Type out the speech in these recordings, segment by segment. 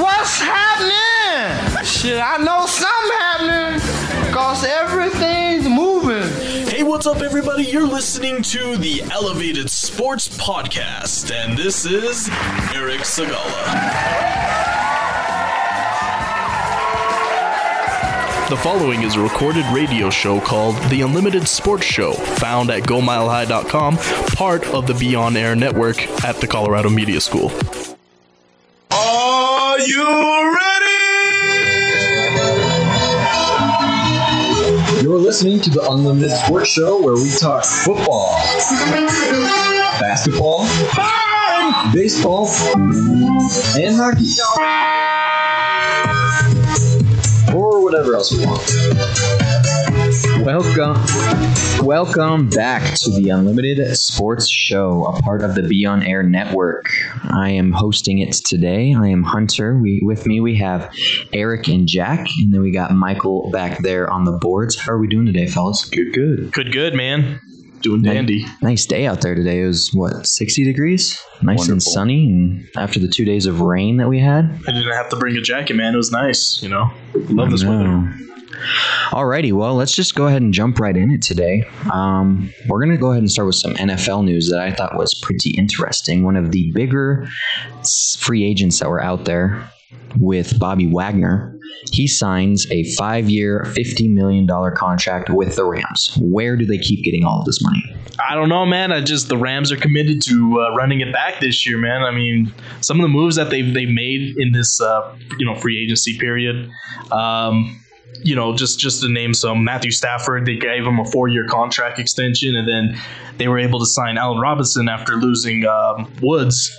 What's happening? Shit, I know something happening. Cause everything's moving. Hey, what's up, everybody? You're listening to the Elevated Sports Podcast, and this is Eric Sigala. The following is a recorded radio show called The Unlimited Sports Show, found at GoMileHigh.com, part of the Be On Air network at the Colorado Media School. Are you ready? You're listening to the Unlimited Sports Show where we talk football, basketball, baseball, and hockey. Or whatever else we want. Welcome, welcome back to the Unlimited Sports Show, a part of the Be On Air Network. I am hosting it today. I am Hunter. We with me we have Eric and Jack, and then we got Michael back there on the boards. How are we doing today, fellas? Good, good. Good, good, man. Doing dandy. Nice day out there today. It was what, 60 degrees? Nice and sunny. And after the two days of rain that we had. I didn't have to bring a jacket, man. It was nice, you know? Love this weather. Alrighty, well, let's just go ahead and jump right in it today. Um, we're going to go ahead and start with some NFL news that I thought was pretty interesting. One of the bigger free agents that were out there with Bobby Wagner, he signs a five year, $50 million contract with the Rams. Where do they keep getting all of this money? I don't know, man. I just the Rams are committed to uh, running it back this year, man. I mean, some of the moves that they've they've made in this uh, you know free agency period. Um, you know, just just to name some, Matthew Stafford, they gave him a four year contract extension, and then they were able to sign Allen Robinson after losing um, Woods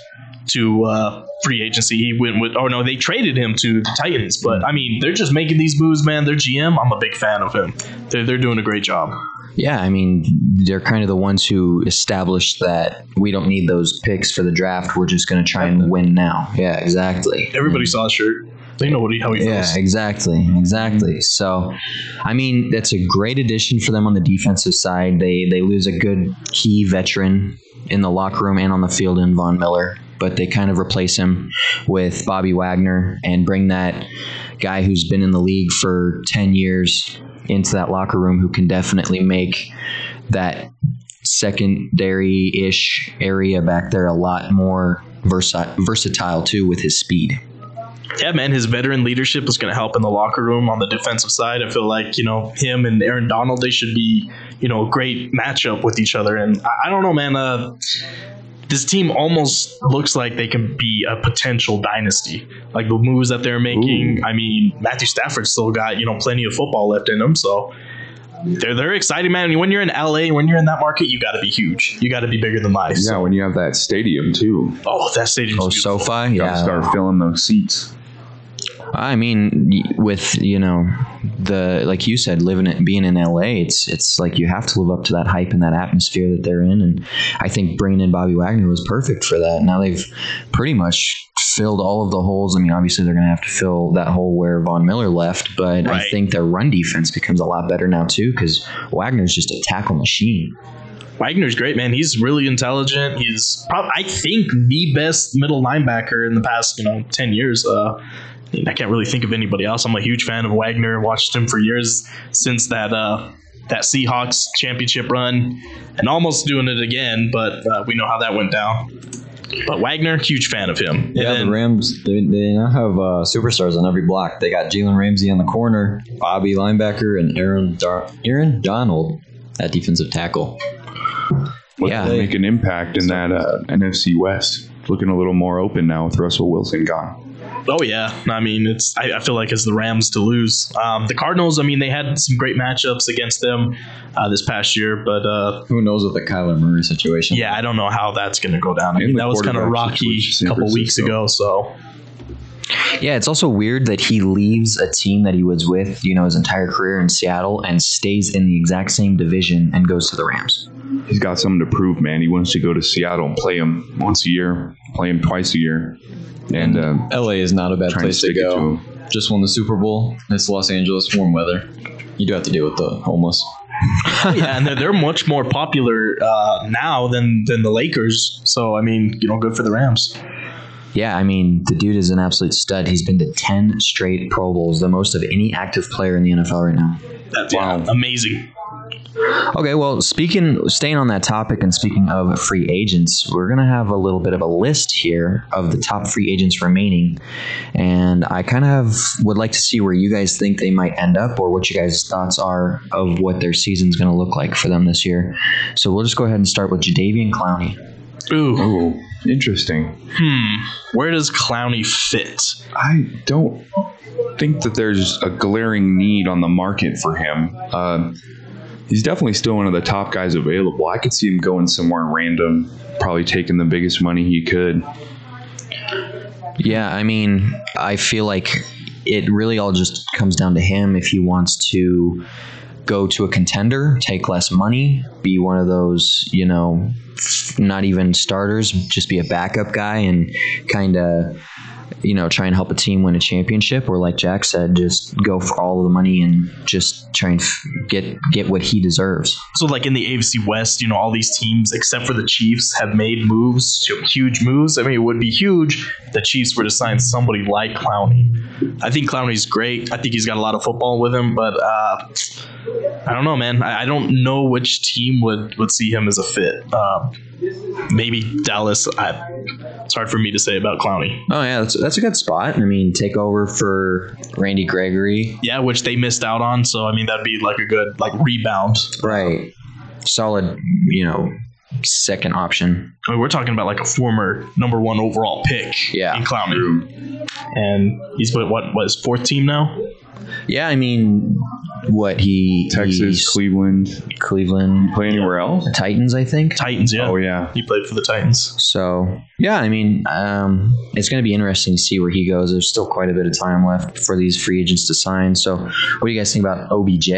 to uh, free agency. He went with, oh no, they traded him to the Titans. But I mean, they're just making these moves, man. Their GM, I'm a big fan of him. They're they're doing a great job. Yeah, I mean, they're kind of the ones who established that we don't need those picks for the draft. We're just going to try and win now. Yeah, exactly. Everybody saw a shirt. They know what he, how he Yeah, feels. exactly, exactly. So, I mean, that's a great addition for them on the defensive side. They they lose a good key veteran in the locker room and on the field in Von Miller, but they kind of replace him with Bobby Wagner and bring that guy who's been in the league for ten years into that locker room, who can definitely make that secondary-ish area back there a lot more versi- versatile too with his speed. Yeah, man, his veteran leadership is going to help in the locker room on the defensive side. I feel like you know him and Aaron Donald, they should be you know a great matchup with each other. And I, I don't know, man. Uh, this team almost looks like they can be a potential dynasty. Like the moves that they're making. I mean, Matthew Stafford still got you know plenty of football left in him, so. They're, they're exciting, man. When you're in LA, when you're in that market, you got to be huge. You got to be bigger than life. Yeah, when you have that stadium too, Oh, that stadium. Oh, SoFi, you gotta yeah. start filling those seats. I mean, with you know the like you said, living it, being in LA, it's it's like you have to live up to that hype and that atmosphere that they're in, and I think bringing in Bobby Wagner was perfect for that. Now they've pretty much filled all of the holes. I mean, obviously they're going to have to fill that hole where Von Miller left, but I think their run defense becomes a lot better now too because Wagner's just a tackle machine. Wagner's great, man. He's really intelligent. He's probably, I think, the best middle linebacker in the past, you know, ten years. Uh, I can't really think of anybody else. I'm a huge fan of Wagner. Watched him for years since that uh, that Seahawks championship run, and almost doing it again. But uh, we know how that went down. But Wagner, huge fan of him. And Yeah, then- the Rams, they, they now have uh, superstars on every block. They got Jalen Ramsey on the corner, Bobby linebacker, and Aaron Dar- Aaron Donald at defensive tackle. Look Yeah. to make an impact in that uh, NFC West. Looking a little more open now with Russell Wilson gone. Oh yeah, I mean it's. I, I feel like it's the Rams to lose. Um, the Cardinals. I mean they had some great matchups against them uh, this past year, but uh, Who knows with the Kyler Murray situation? yeah, I don't know how that's going to go down. I mean that was kind of rocky a couple weeks ago. So Yeah, it's also weird that he leaves a team that he was with, you know, his entire career in Seattle and stays in the exact same division and goes to the Rams. He's got something to prove, man. He wants to go to Seattle and play him once a year, play him twice a year, and uh, LA is not a bad place to stick to go. him. Just won the Super Bowl. It's Los Angeles, warm weather. You do have to deal with the homeless. yeah, and they're, they're much more popular uh, now than than the Lakers. So I mean, you know, good for the Rams. Yeah, I mean, the dude is an absolute stud. He's been to 10 straight Pro Bowls, the most of any active player in the NFL right now. That's yeah, amazing. Okay, well, speaking, staying on that topic and speaking of free agents, we're gonna have a little bit of a list here of the top free agents remaining, and I kind of would like to see where you guys think they might end up, or what you guys' thoughts are of what their season's gonna look like for them this year. So we'll just go ahead and start with Jadeveon Clowney. Ooh, Ooh, interesting. hmm. Where does Clowney fit? I don't think that there's a glaring need on the market for him. Uh, he's definitely still one of the top guys available. I could see him going somewhere random, probably taking the biggest money he could. Yeah, I mean, I feel like it really all just comes down to him if he wants to go to a contender, take less money, be one of those, you know, not even starters, just be a backup guy and kind of, you know, try and help a team win a championship, or like Jack said, just go for all of the money and just try and get get what he deserves. So, like in the AFC West, you know, all these teams, except for the Chiefs, have made moves, huge moves. I mean, it would be huge the Chiefs were to sign somebody like Clowney. I think Clowney's great. I think he's got a lot of football with him, but uh, I don't know, man. I, I don't know which team would, would see him as a fit. Uh, maybe Dallas. I, it's hard for me to say about Clowney. Oh yeah, that's that's a good spot. I mean, take over for Randy Gregory, Yeah, which they missed out on. So I mean, that'd be like a good like rebound. right? Solid, you know, second option. I mean, we're talking about like a former number one overall pick Yeah. in Clowney, and he's what what what his fourth team now? Yeah, I mean, what he Texas, he's- Cleveland, Cleveland, play anywhere else? Titans, I think. Titans, yeah. Oh yeah. He played for the Titans. So yeah, I mean, um, it's going to be interesting to see where he goes. There's still quite a bit of time left for these free agents to sign. So, what do you guys think about OBJ?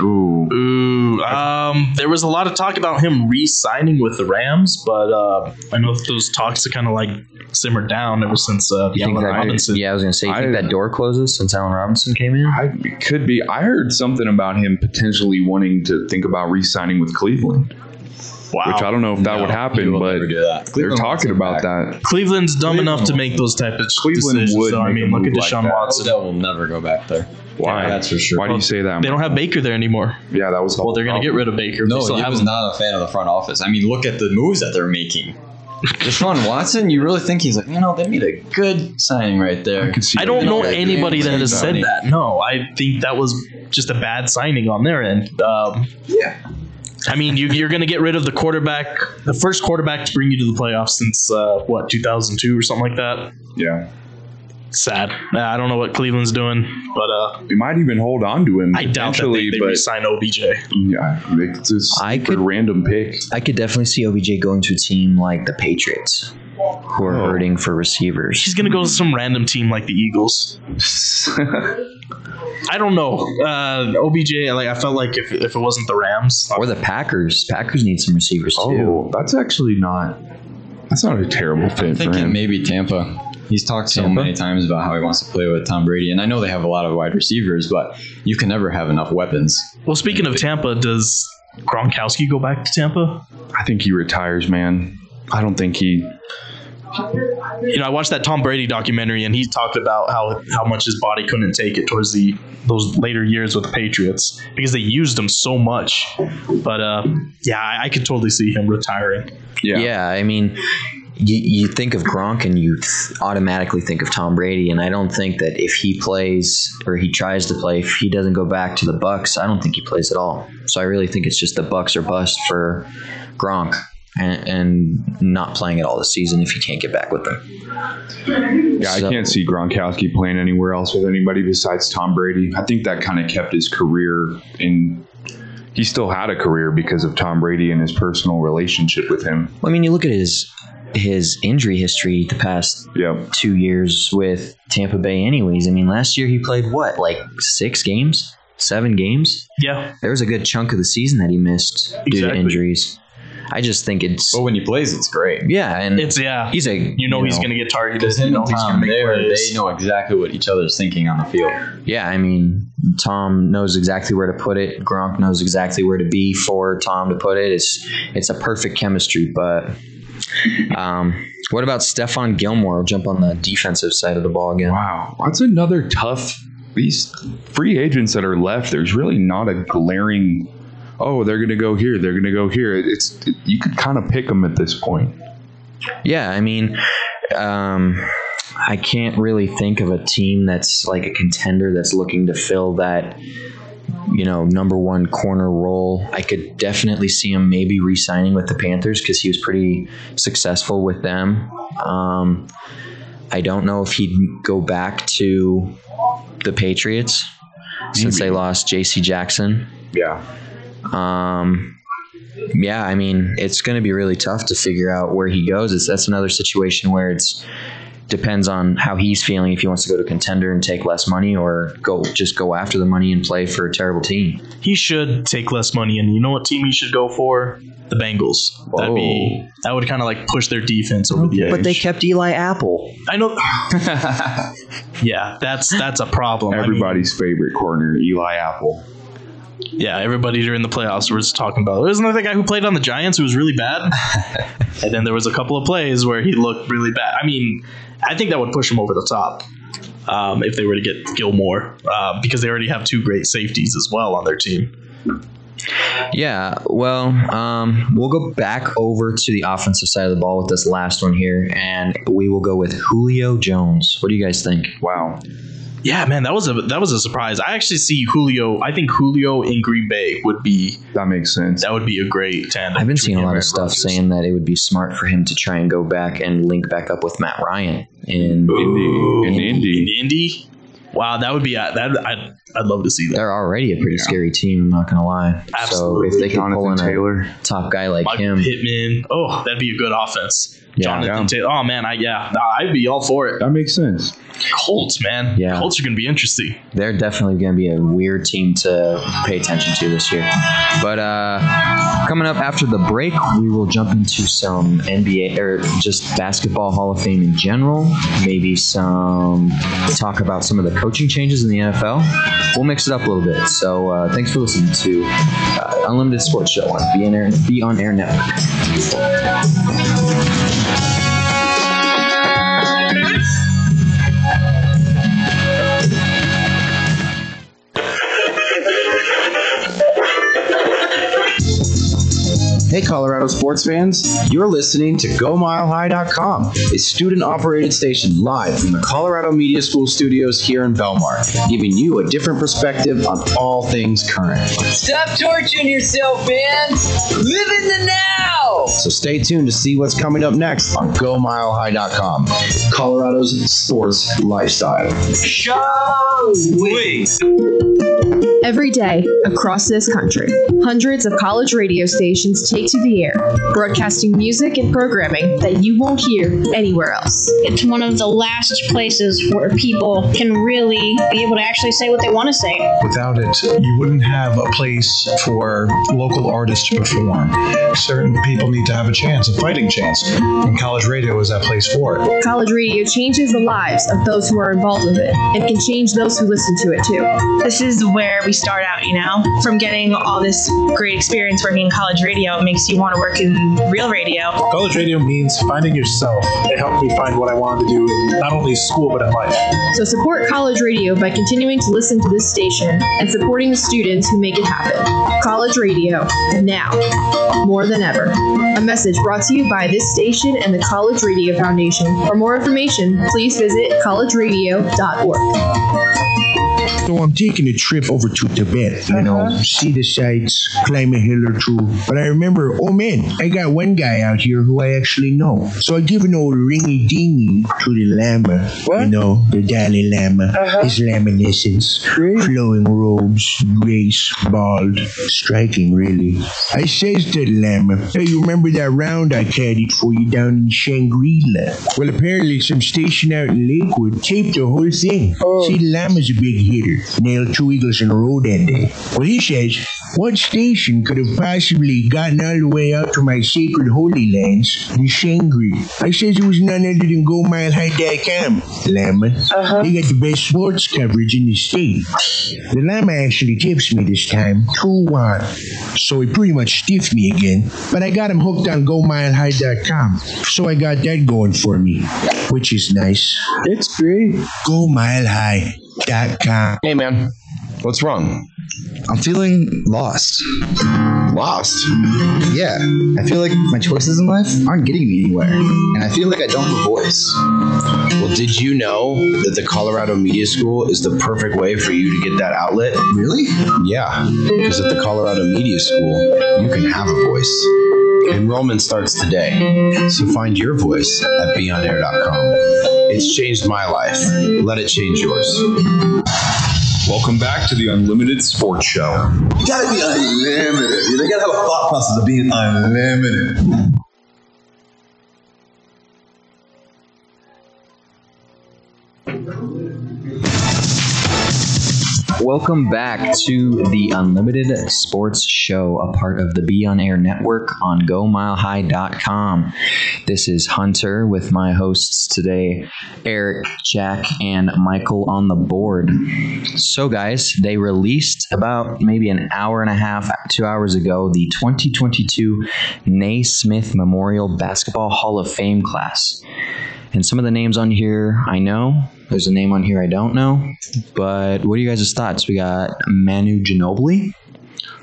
Ooh. Ooh, um, there was a lot of talk about him re-signing with the Rams, but uh, I know those talks have kind of like simmered down ever since uh, You think Allen that? Robinson. Yeah, I was going to say, you think I- that door closes since Allen Robinson came in? I it could be. I heard something about him potentially wanting to think about re-signing with Cleveland, Wow. which I don't know if that No, would happen, but never do that. they're talking about back. that. Cleveland's dumb Cleveland enough to make those type of Cleveland decisions. would so, I mean, look at move like Deshaun. Watson. Odell will never go back there. Why? That's for sure. Why do you say that? They don't have Baker there anymore. yeah, that was. the Well, they're going to get rid of Baker. No, They he was him. not a fan of the front office. I mean, look at the moves that they're making. Deshaun Watson, you really think he's like, you know, they made a good signing right there. I, I don't know anybody that has said that. No, I think that was just a bad signing on their end. Um, Yeah. I mean, you, you're going to get rid of the quarterback, the first quarterback to bring you to the playoffs since uh, what 2002 or something like that. Yeah, Sad. I don't know what Cleveland's doing, but uh, we might even hold on to him. I doubt that they, they but re-sign OBJ. yeah, it's a super I could- random pick. I could definitely see OBJ going to a team like the Patriots, who are Oh. hurting for receivers. He's going to go to some random team like the Eagles. I don't know. Uh, OBJ, like I felt like if, if it wasn't the Rams, Or the Packers. Packers need some receivers too. oh, that's actually not. That's not a terrible fit I'm for thinking him. maybe Tampa. He's talked so Tampa? many times about how he wants to play with Tom Brady, and I know they have a lot of wide receivers, but you can never have enough weapons. Well, speaking of Tampa, does Gronkowski go back to Tampa? I think he retires, man. I don't think he. You know, I watched that Tom Brady documentary, and he talked about how how much his body couldn't take it towards the those later years with the Patriots because they used him so much. But uh, yeah, I, I could totally see him retiring. Yeah. Yeah, I mean, you, you think of Gronk and you th- automatically think of Tom Brady, and I don't think that if he plays or he tries to play, if he doesn't go back to the Bucks, I don't think he plays at all. So I really think it's just the Bucks or bust for Gronk. And, and not playing at all this season if he can't get back with them. Yeah, I can't see Gronkowski playing anywhere else with anybody besides Tom Brady. I think that kind of kept his career in. He still had a career because of Tom Brady and his personal relationship with him. I mean, you look at his his injury history the past Yep. two years with Tampa Bay. Anyways, I mean, last year he played what, like six games, seven games. Yeah, There was a good chunk of the season that he missed due to injuries. I just think it's But when he plays, it's great. yeah, and it's yeah. he's a you know he's going to get targeted. Because You know and he's going to Tom make there, they know exactly what each other's thinking on the field. yeah. I mean, Tom knows exactly where to put it. Gronk knows exactly where to be for Tom to put it. It's it's a perfect chemistry, but Um, what about Stephon Gilmore? We'll jump on the defensive side of the ball again. Wow, that's another tough. These free agents that are left, there's really not a glaring. Oh, they're going to go here. They're going to go here. It's you could kind of pick them at this point. Yeah, I mean, um, I can't really think of a team that's like a contender that's looking to fill that, you know, number one corner role. I could definitely see him maybe re-signing with the Panthers because he was pretty successful with them. Um, I don't know if he'd go back to the Patriots since they lost J.C. Jackson. Yeah. Um, yeah, I mean, it's going to be really tough to figure out where he goes. It's that's another situation where it's depends on how he's feeling if he wants to go to contender and take less money or go just go after the money and play for a terrible team. He should take less money, and you know what team he should go for? The Bengals. That'd be that would kind of like push their defense over the edge. But they kept Eli Apple. I know. yeah, that's that's a problem. I mean, Everybody's favorite corner, Eli Apple. Yeah, everybody during the playoffs was talking about. Isn't there the guy who played on the Giants who was really bad? and then there was a couple of plays where he looked really bad. I mean, I think that would push him over the top um, if they were to get Gilmore uh, because they already have two great safeties as well on their team. Yeah, well, um, we'll go back over to the offensive side of the ball with this last one here, and we will go with Julio Jones. What do you guys think? Wow. Yeah, man, that was a that was a surprise. I actually see Julio. I think Julio in Green Bay would be That makes sense. that would be a great tandem. I've been seeing a lot of and stuff Rodgers. saying that it would be smart for him to try and go back and link back up with Matt Ryan in Indy. In in Indy. Indy. Wow, that would be uh, that. I'd, I'd love to see that. they're already a pretty scary team. I'm not gonna lie. Absolutely. So if they can pull Jonathan in Taylor. a top guy like Michael him, Pittman. Oh, that'd be a good offense. Yeah. Jonathan Yeah. Taylor. Oh man, I yeah, nah, I'd be all for it. That makes sense. Colts, man. Yeah. Colts are gonna be interesting. they're definitely going to be a weird team to pay attention to this year. But uh, coming up after the break, we will jump into some NBA or just basketball Hall of Fame in general. Maybe some talk about some of the coaching changes in the NFL. We'll mix it up a little bit. So uh, thanks for listening to uh, Unlimited Sports Show on Be on Air, Be on Air Network. Hey, Colorado sports fans. You're listening to GoMileHigh.com, a student operated station live from the Colorado Media School studios here in Belmar, giving you a different perspective on all things current. Stop torturing yourself, fans. Live in the now. So stay tuned to see what's coming up next on GoMileHigh.com, Colorado's sports lifestyle. Shall we? Every day across this country, hundreds of college radio stations take to the air, broadcasting music and programming that you won't hear anywhere else. it's one of the last places where people can really be able to actually say what they want to say. Without it, you wouldn't have a place for local artists to perform. Certain people need to have a chance, a fighting chance, and college radio is that place for it. College radio changes the lives of those who are involved with it and can change those who listen to it too. this is where we start out, you know, from getting all this great experience working in college radio. It makes you want to work in real radio. College radio means finding yourself. It helped me find what I wanted to do in not only school but in life. So support college radio by continuing to listen to this station and supporting the students who make it happen. College radio, now, more than ever. A message brought to you by this station and the College Radio Foundation. For more information, please visit collegeradio.org. So I'm taking a trip over to Tibet, you know, uh-huh. see the sights, climb a hill or two. But I remember, oh man, I got one guy out here who I actually know. So I give an old ringy dingy to the Lama. You know, the Dalai Lama, uh-huh. his laminescence, flowing robes, grace, bald, striking really. I says to the Lama, hey, you remember that round I caddied for you down in Shangri-La? Well, apparently some station out in Lakewood taped the whole thing. Oh. See, the Lama's a big hitter. Nailed two eagles in a row that day. Well, he says, what station could have possibly gotten all the way out to my sacred holy lands in Shangri? I says it was none other than GoMileHigh.com, Lama. Uh-huh. They got the best sports coverage in the state. The Lama actually tips me this time, 2-1. So he pretty much stiffed me again, but I got him hooked on GoMileHigh.com. So I got that going for me, which is nice. It's great. GoMileHigh.com. Hey, man. What's wrong? I'm feeling lost. Lost? Yeah, I feel like my choices in life aren't getting me anywhere, and I feel like I don't have a voice. Well, did you know that the Colorado Media School is the perfect way for you to get that outlet? Really? Yeah, because at the Colorado Media School, you can have a voice. Enrollment starts today, so find your voice at beonair.com. It's changed my life. Let it change yours. Welcome back to the Unlimited Sports Show. You gotta be unlimited. You gotta have a thought process of being unlimited. Welcome back to the Unlimited Sports Show, a part of the Be On Air network on GoMileHigh.com. This is Hunter with my hosts today, Eric, Jack, and Michael on the board. So, guys, they released about maybe an hour and a half, two hours ago, the 2022 Naismith Memorial Basketball Hall of Fame class. And some of the names on here I know. There's a name on here I don't know. But what are you guys' thoughts? We got Manu Ginobili.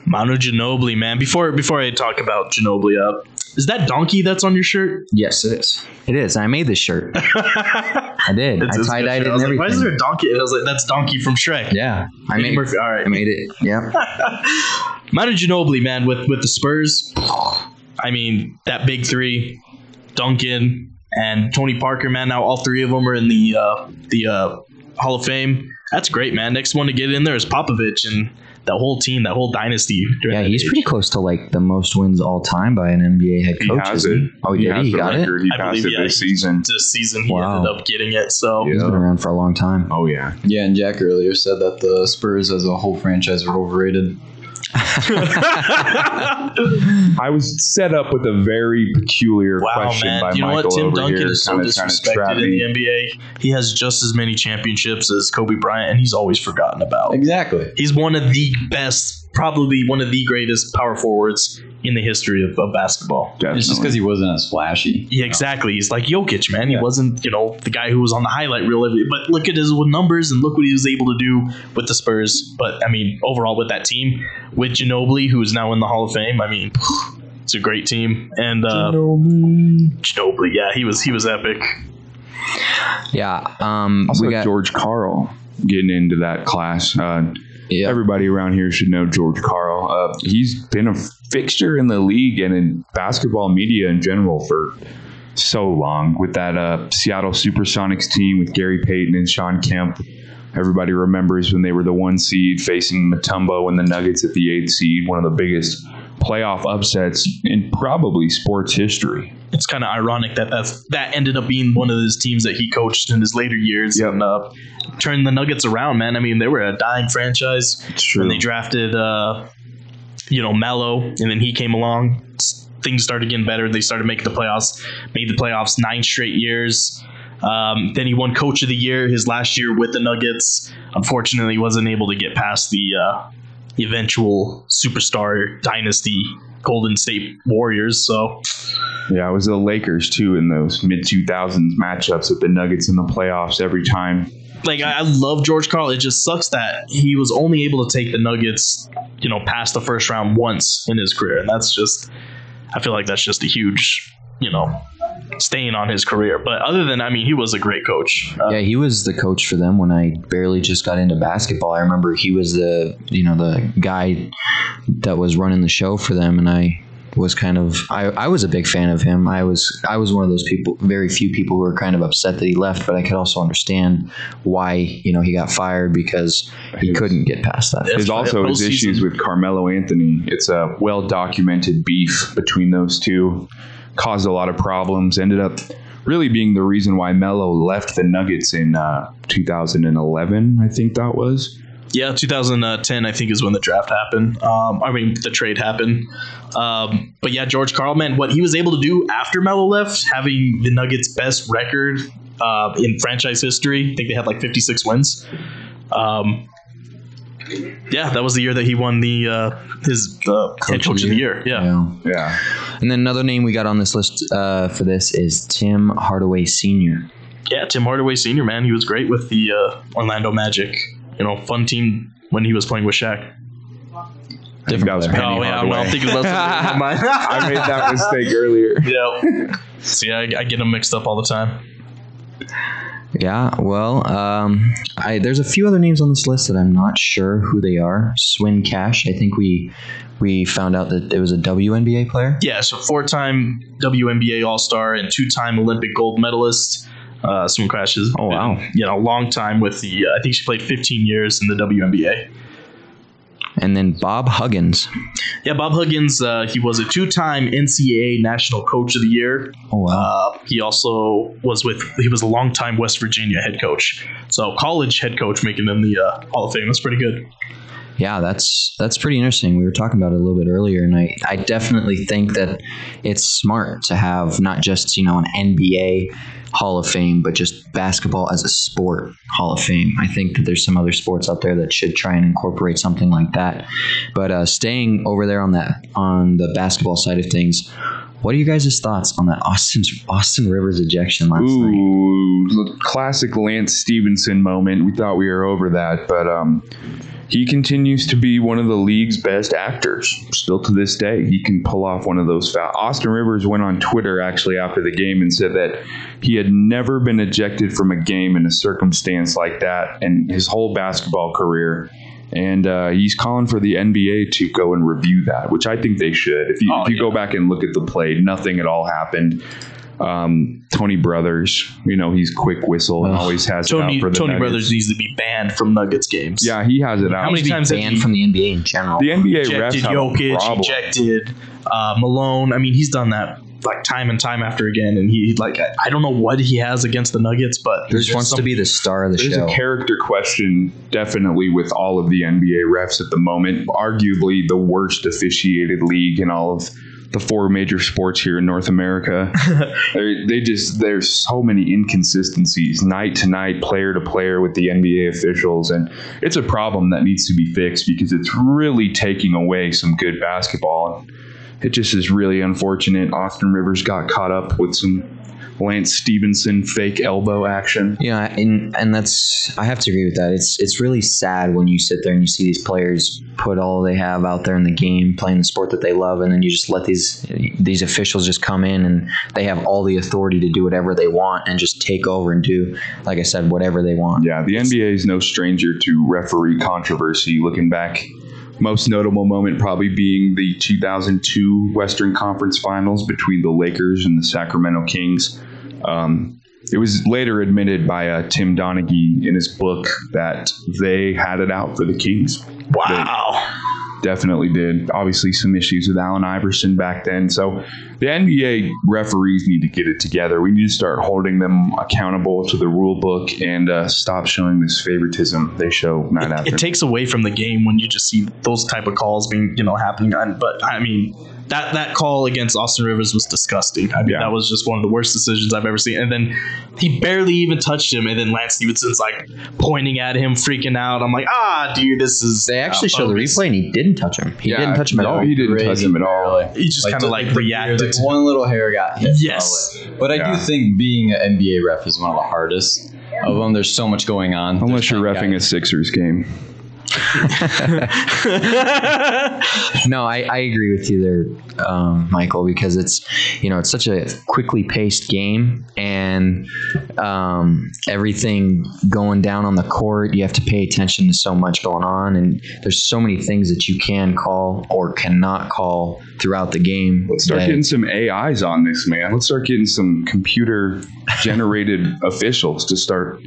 Manu Ginobili, man. Before before I talk about Ginobili, up, is that donkey that's on your shirt? Yes, it is. It is. I made this shirt. I did. It's- I tie dyed it I was and like, Why is there a donkey? I was like, that's Donkey from Shrek. Yeah, I Eddie made. Murphy. All right, I made it. Yeah. Manu Ginobili, man, with with the Spurs. I mean, that big three, Duncan and Tony Parker, man. Now all three of them are in the uh, the uh, Hall of Fame. That's great, man. Next one to get in there is Popovich and that whole team, that whole dynasty. Yeah, he's age. pretty close to like the most wins all time by an NBA head coach. He coach. has isn't it. he? Oh, He yeah, has he got record. it. He I passed believe, it yeah, this season. This season, he Wow. ended up getting it. So He's been around for a long time. Oh yeah. Yeah, and Jack earlier said that the Spurs as a whole franchise were overrated. I was set up with a very peculiar Wow, question man. by you know Michael what? Tim over Duncan here, is so kinda trying to disrespected in the NBA. He has just as many championships as Kobe Bryant, and he's always forgotten about. Exactly. He's one of the best, probably one of the greatest power forwards in the history of, of basketball. Definitely. It's just because he wasn't as flashy. Yeah, exactly. He's like Jokic, man. He Yeah. wasn't, you know, the guy who was on the highlight reel every. But look at his numbers and look what he was able to do with the Spurs. But I mean, overall with that team, with Ginobili, who is now in the Hall of Fame, I mean, it's a great team. And uh, Ginobili, yeah, he was he was epic. Yeah. Um, also we got George Karl getting into that class. Uh, Yeah. Everybody around here should know George Karl. Uh, he's been a fixture in the league and in basketball media in general for so long with that uh, Seattle Supersonics team with Gary Payton and Shawn Kemp. Everybody remembers when they were the one seed facing Mutombo and the Nuggets at the eighth seed, one of the biggest playoff upsets in probably sports history. It's kind of ironic that that's, that ended up being one of those teams that he coached in his later years and uh, turned the Nuggets around, man. I mean, they were a dying franchise when they drafted, uh, you know, Melo, and then he came along. Things started getting better. They started making the playoffs. Made the playoffs nine straight years. Um, then he won Coach of the Year his last year with the Nuggets. Unfortunately, he wasn't able to get past the uh, eventual superstar dynasty Golden State Warriors. So Yeah, it was the Lakers too in those mid 2000s matchups with the Nuggets in the playoffs every time. like I I love George Karl. It just sucks that he was only able to take the Nuggets, you know, past the first round once in his career, and that's just. I feel like that's just a huge, you know, stain on his career. But other than, I mean, he was a great coach. Uh, Yeah, he was the coach for them when I barely just got into basketball. I remember he was the you know the guy that was running the show for them, and I was kind of I, I was a big fan of him. I was I was one of those people, very few people who were kind of upset that he left, but I could also understand why you know he got fired because he couldn't get past that. There's also his issues with Carmelo Anthony. It's a well documented beef between those two. Caused a lot of problems. Ended up really being the reason why Melo left the Nuggets in uh, 2011. I think that was. Yeah, 2010, I think, is when the draft happened. Um, I mean, the trade happened. Um, but yeah, George Karl, man, what he was able to do after Melo left, having the Nuggets' best record uh, in franchise history, I think they had like 56 wins. Um, yeah, that was the year that he won the uh, his uh, head coach of the year. Yeah. Yeah. And then another name we got on this list uh, for this is Tim Hardaway Sr. Yeah, Tim Hardaway Sr., man, he was great with the uh, Orlando Magic. You know, fun team when he was playing with Shaq. I think that was Penny oh, yeah, Hardaway. I'm thinking about something in mind. I made that mistake earlier. Yeah. See, I, I get them mixed up all the time. Yeah, well, um, I, there's a few other names on this list that I'm not sure who they are. Swin Cash, I think we we found out that it was a WNBA player. Yeah, so four-time WNBA All-Star and two-time Olympic gold medalist. Uh, Swim crashes. oh wow, you know, long time with the. Uh, I think she played 15 years in the WNBA. And then Bob Huggins. Yeah, Bob Huggins. Uh, he was a two-time NCAA National Coach of the Year. Oh wow. Uh, he also was with. He was a long-time West Virginia head coach. So college head coach, making them the uh, Hall of Fame. That's pretty good. Yeah, that's that's pretty interesting. We were talking about it a little bit earlier, and I, I definitely think that it's smart to have not just you know an NBA Hall of Fame, but just basketball as a sport Hall of Fame. I think that there's some other sports out there that should try and incorporate something like that. But uh, staying over there on that on the basketball side of things, what are you guys' thoughts on that Austin Austin Rivers ejection last night? Ooh, the classic Lance Stephenson moment. We thought we were over that, but um, he continues to be one of the league's best actors. Still to this day, he can pull off one of those fouls. Austin Rivers went on Twitter actually after the game and said that he had never been ejected from a game in a circumstance like that in his whole basketball career. And uh, he's calling for the NBA to go and review that, which I think they should. If you, Oh, if you yeah. go back and look at the play, nothing at all happened. Um, Tony Brothers, you know, he's quick whistle and always has Tony it out for the Tony Nuggets. Brothers needs to be banned from Nuggets games. Yeah, he has it out. How many Be times have banned he from the NBA in general. The NBA refs ejected have a Jokic, problem. ejected uh, Malone? I mean, he's done that like time and time after again, and he like I, I don't know what he has against the Nuggets, but He just wants to be the star of the There's show. a character question definitely with all of the NBA refs at the moment. Arguably the worst officiated league in all of the four major sports here in North America. They're- just there's so many inconsistencies night to night, player to player with the NBA officials, and it's a problem that needs to be fixed because it's really taking away some good basketball. It just is really unfortunate. Austin Rivers got caught up with some Lance Stephenson fake elbow action. Yeah, and and that's I have to agree with that. It's it's really sad when you sit there and you see these players put all they have out there in the game, playing the sport that they love, and then you just let these these officials just come in and they have all the authority to do whatever they want and just take over and do, like I said, whatever they want. Yeah, the NBA is no stranger to referee controversy. Looking back, most notable moment probably being the 2002 Western Conference Finals between the Lakers and the Sacramento Kings. Um, it was later admitted by uh, Tim Donaghy in his book that they had it out for the Kings. wow. Definitely did. Obviously, some issues with Allen Iverson back then. So, the NBA referees need to get it together. We need to start holding them accountable to the rule book and uh, stop showing this favoritism they show night after. It takes away from the game when you just see those type of calls being you know happening. But I mean that that call against Austin Rivers was disgusting. I mean Yeah. that was just one of the worst decisions I've ever seen. And then he barely even touched him, and then Lance Stephenson's like pointing at him, freaking out. I'm like, ah, dude, this is. They actually show the replay and he didn't touch him. He Yeah, didn't touch him at no, all. He didn't touch him at all. He just kind of like, reacted. Like one little hair got hit. Yes. probably. But I Yeah. do think being an NBA ref is one of the hardest of them. There's so much going on. Unless you're There's refing a Sixers game. no, I, I agree with you there, um, Michael, because it's you know it's such a quickly paced game and um, everything going down on the court. You have to pay attention to so much going on, and there's so many things that you can call or cannot call throughout the game. Let's start that- getting some AIs on this, man. Let's start getting some computer generated officials to start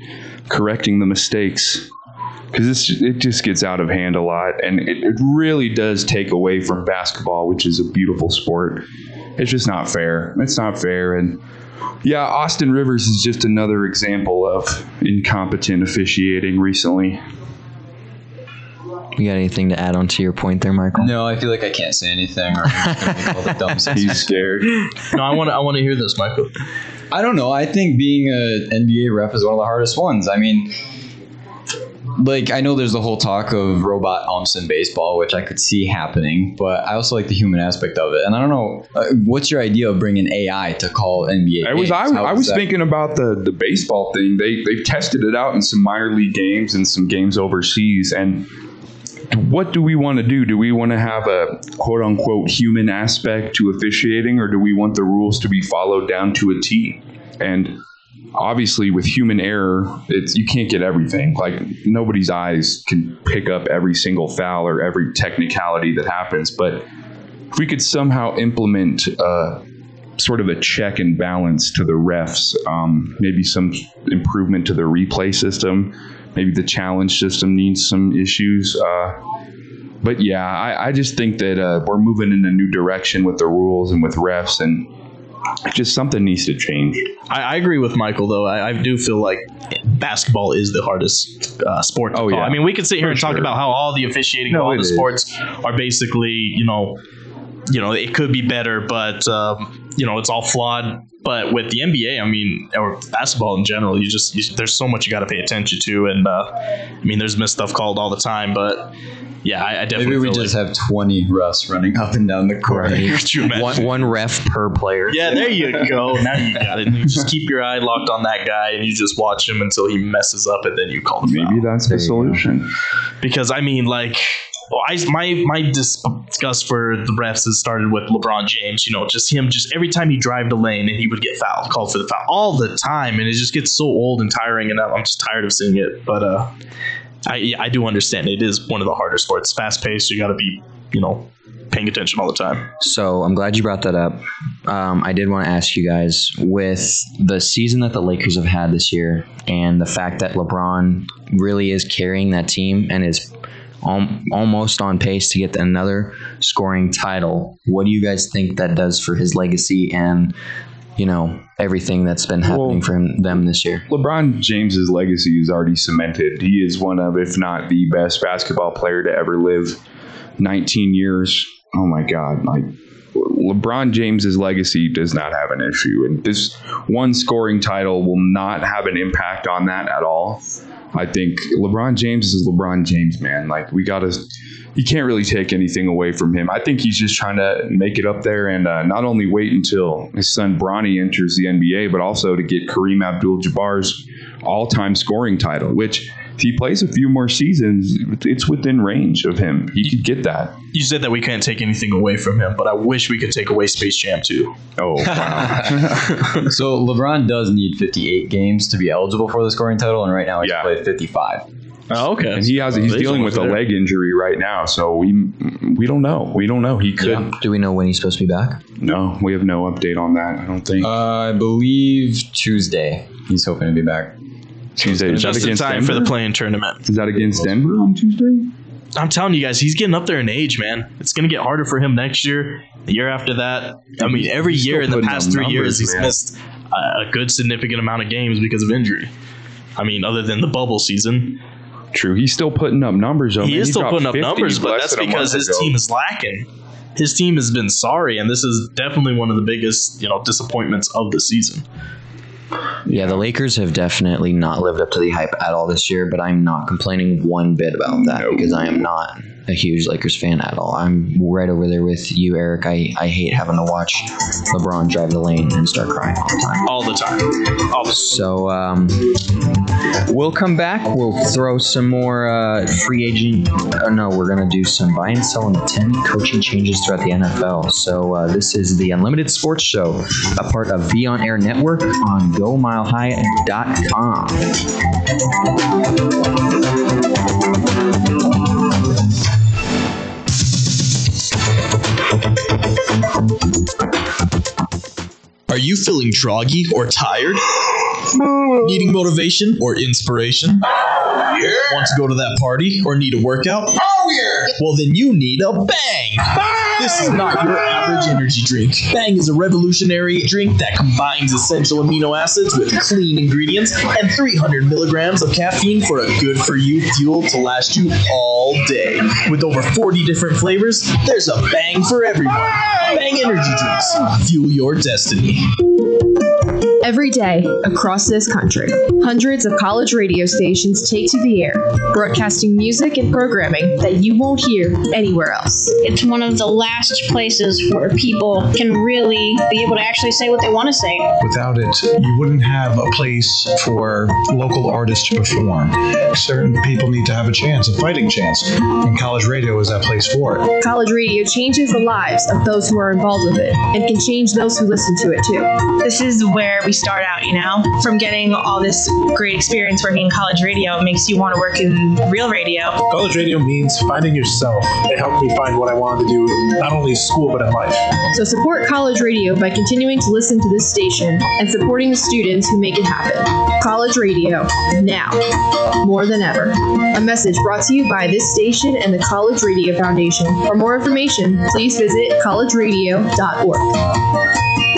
correcting the mistakes. Because it just gets out of hand a lot, and it, it really does take away from basketball, which is a beautiful sport. It's just not fair. It's not fair, and yeah, Austin Rivers is just another example of incompetent officiating recently. You got anything to add on to your point there, Michael? No, I feel like I can't say anything. Or I'm just gonna be dumb He's scared. No, I want to. I want to hear this, Michael. I don't know. I think being a NBA ref is one of the hardest ones. I mean, like I know there's the whole talk of robot umps in baseball, which I could see happening, but I also like the human aspect of it. And I don't know, uh, what's your idea of bringing AI to call NBA? I was I, I was that- thinking about the the baseball thing. They they've tested it out in some minor league games and some games overseas. And what do we want to do? Do we want to have a quote unquote human aspect to officiating, or do we want the rules to be followed down to a T? And obviously, with human error, it's you can't get everything. Like nobody's eyes can pick up every single foul or every technicality that happens, but if we could somehow implement uh, sort of a check and balance to the refs, um, maybe some improvement to the replay system, maybe the challenge system needs some issues. Uh, but yeah, I, I just think that uh, we're moving in a new direction with the rules and with refs, and just something needs to change. I, I agree with Michael though. I, I do feel like basketball is the hardest uh, sport. To Oh, call. yeah. I mean, we could sit here For and talk about how all the officiating, No, of all the is. sports are basically, you know, you know, it could be better, but um, you know, it's all flawed. But with the NBA, I mean, or basketball in general, you just you, there's so much you got to pay attention to, and uh, I mean, there's missed stuff called all the time. But yeah, I, I definitely Maybe we just like, have 20 refs running up and down the court. Could you imagine? One, one ref per player. Yeah, there you go. Now you got it. You just keep your eye locked on that guy, and you just watch him until he messes up, and then you call the foul. Maybe that's the solution. Because I mean, like, well, I my my disgust for the refs has started with LeBron James. You know, just him, just every time he drive the lane and he would get fouled, called for the foul all the time, and it just gets so old and tiring, and I'm just tired of seeing it. But uh, I I do understand it is one of the harder sports, fast paced. You got to be, you know, paying attention all the time. So I'm glad you brought that up. Um, I did want to ask you guys with the season that the Lakers have had this year and the fact that LeBron really is carrying that team and is al- almost on pace to get another scoring title. What do you guys think that does for his legacy and you know everything that's been happening Well- for him, them this year? LeBron James's legacy is already cemented. He is one of, if not the best basketball player to ever live. 19 years. Oh my God. Like LeBron James's legacy does not have an issue. And this one scoring title will not have an impact on that at all. I think LeBron James is LeBron James, man. Like we gotta you can't really take anything away from him. I think he's just trying to make it up there and uh, not only wait until his son Bronny enters the NBA, but also to get Kareem Abdul-Jabbar's all-time scoring title. Which, if he plays a few more seasons, it's within range of him. He could get that. You said that we can't take anything away from him, but I wish we could take away Space Jam too. Oh wow! so LeBron does need 58 games to be eligible for the scoring title, and right now he's Yeah. played 55. Oh, okay. and he has he's dealing with a leg injury right now, so we we don't know. We don't know. He could. Do we know when he's supposed to be back? No, we have no update on that. I don't think. Uh, I believe Tuesday. He's hoping to be back. Tuesday is that Just in against time for the play-in tournament. Is that against Denver on Tuesday? I'm telling you guys, he's getting up there in age, man. It's gonna get harder for him next year, the year after that. I mean, every He's year in the past up three years, he's man. missed a a good significant amount of games because of injury. I mean, other than the bubble season, True, he's still putting up numbers. Though, he man. is still dropped putting up numbers, but that's because his ago. team is lacking. His team has been sorry, and this is definitely one of the biggest, you know, disappointments of the season. Yeah, the Lakers have definitely not lived up to the hype at all this year, but I'm not complaining one bit about that because I am not a huge Lakers fan at all. I'm right over there with you, Eric. I, I hate having to watch LeBron drive the lane and start crying all the time. All the time. All the So um, we'll come back. We'll throw some more uh, free agent. Oh no, we're gonna do some buy and sell and ten coaching changes throughout the NFL. So uh, this is the Unlimited Sports Show, a part of Be On Air Network on GoMileHigh.com. Are you feeling groggy or tired? Needing motivation or inspiration? Want to go to that party or need a workout? Oh, here. Well, then you need a Bang. This is not your average energy drink. Bang is a revolutionary drink that combines essential amino acids with clean ingredients and 300 milligrams of caffeine for a good for you fuel to last you all day. With over 40 different flavors, there's a Bang for everyone. Bang energy drinks. Fuel your destiny. Every day across this country, hundreds of college radio stations take to the air, broadcasting music and programming that you won't hear anywhere else. It's one of the last places where people can really be able to actually say what they want to say. Without it, you wouldn't have a place for local artists to perform. Certain people need to have a chance, a fighting chance, and college radio is that place for it. College radio changes the lives of those who are involved with it and can change those who listen to it too. This is where we start out, you know? From getting all this great experience working in college radio, it makes you want to work in real radio. College radio means finding yourself. It helped me find what I wanted to do, not only in school, but in life. So support college radio by continuing to listen to this station and supporting the students who make it happen. College radio, now, more than ever. A message brought to you by this station and the College Radio Foundation. For more information, please visit collegeradio.org.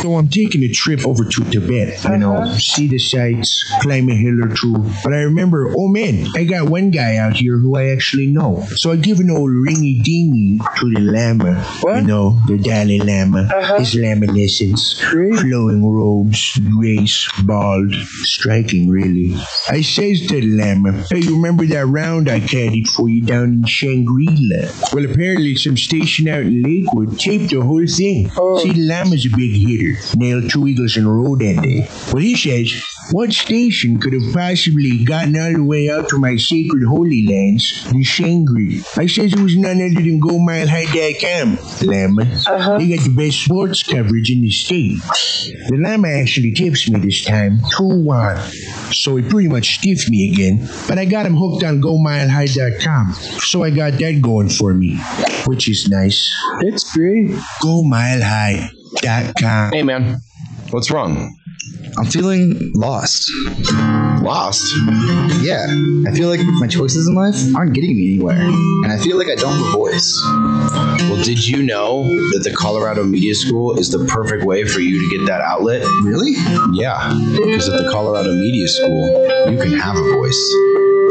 So I'm taking a trip over to Tibet, you know, uh-huh. see the sights, climb a hill or two. But I remember, oh man, I got one guy out here who I actually know. So I give an old ringy dingy to the Lama. You know, the Dalai Lama, uh-huh. his laminescence, flowing robes, grace, bald, striking really. I says to the Lama, hey, you remember that round I caddied for you down in Shangri-La? Well, apparently some station out in Lakewood taped the whole thing. Oh. See, the Lama's a big hitter. Nailed two eagles in a row that day. Well, he says, what station could have possibly gotten all the way out to my sacred holy lands, the Shangri? I says it was none other than GoMileHigh.com, Lama. They uh-huh. got the best sports coverage in the state. The Lama actually tips me this time, 2-1. So he pretty much stiffed me again, but I got him hooked on GoMileHigh.com. So I got that going for me, which is nice. It's great. GoMileHigh.com. Hey, man. What's wrong? I'm feeling lost. Lost? Yeah, I feel like my choices in life aren't getting me anywhere, and I feel like I don't have a voice. Well, did you know that the Colorado Media School is the perfect way for you to get that outlet? Really? Yeah, because at the Colorado Media School, you can have a voice.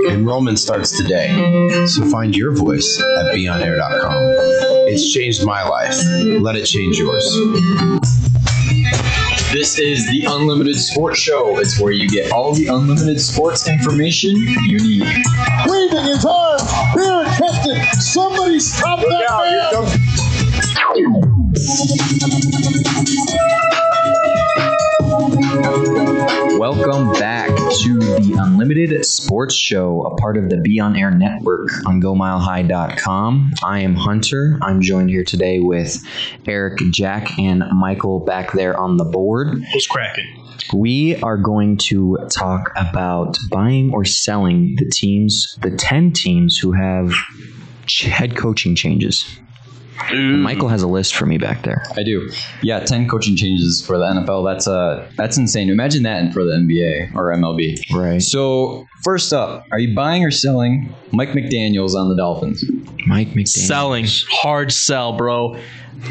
Enrollment starts today, so find your voice at beonair.com. It's changed my life. Let it change yours. This is the Unlimited Sports Show. It's where you get all the unlimited sports information you need. Waving his arm, Baron Keston. Somebody stop that Welcome back to the Unlimited Sports Show, a part of the Be On Air network on GoMileHigh.com. I am Hunter. I'm joined here today with Eric, Jack, and Michael back there on the board. Who's cracking? We are going to talk about buying or selling the teams, the 10 teams who have head coaching changes. And Michael has a list for me back there. I do. Yeah, ten coaching changes for the NFL. That's uh that's insane. Imagine that for the NBA or MLB. Right. So first up, are you buying or selling Mike McDaniel's on the Dolphins? Mike McDaniel. Selling. Hard sell, bro.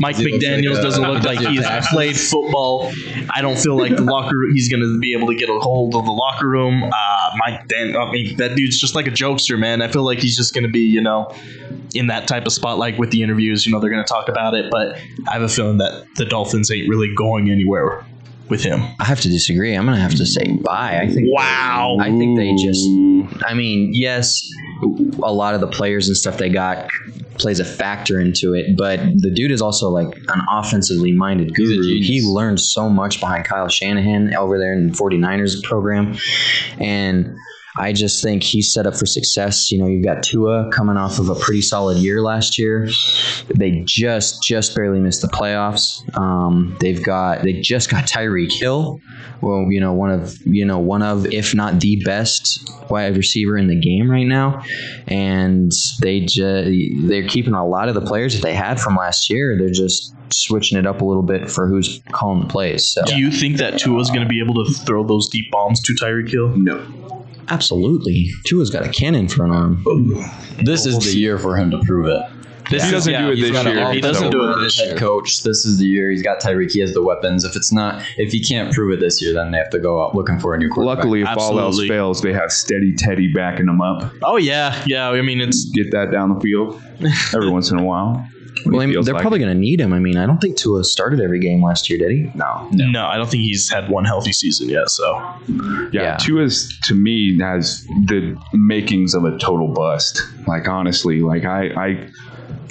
Mike He McDaniels like a- doesn't look like he's played football. I don't feel like the locker he's going to be able to get a hold of the locker room. Uh, Mike Dan, I mean, that dude's just like a jokester, man. I feel like he's just going to be, you know, in that type of spotlight with the interviews. You know, they're going to talk about it, but I have a feeling that the Dolphins ain't really going anywhere with him. I have to disagree. I'm going to have to say bye. I think. Wow. I think they just. I mean, yes, a lot of the players and stuff they got plays a factor into it, but the dude is also like an offensively minded guru. He learned so much behind Kyle Shanahan over there in the 49ers program. And I just think he's set up for success. You know, you've got Tua coming off of a pretty solid year last year. They just just barely missed the playoffs. Um, they've got they just got Tyreek Hill. Well, you know, one of you know one of if not the best wide receiver in the game right now, and they just they're keeping a lot of the players that they had from last year. They're just switching it up a little bit for who's calling the plays. So Do you think that Tua's going to be able to throw those deep bombs to Tyreek Hill? No. Absolutely. Tua's got a cannon for an arm. This is the year for him to prove it. This He doesn't yeah, do it this year. He doesn't do it this head year. coach. This is the year he's got Tyreek. He has the weapons. If it's not, if he can't prove it this year, then they have to go out looking for a new quarterback. Luckily, if all else Absolutely. fails, they have steady Teddy backing them up. Oh yeah, yeah. I mean, it's Get that down the field every once in a while. When Well, he I mean, feels they're like probably going to need him. I mean, I don't think Tua started every game last year, did he? no. no. I don't think he's had one healthy season yet. So Yeah, Yeah. Tua's to me has the makings of a total bust. Like honestly, like I I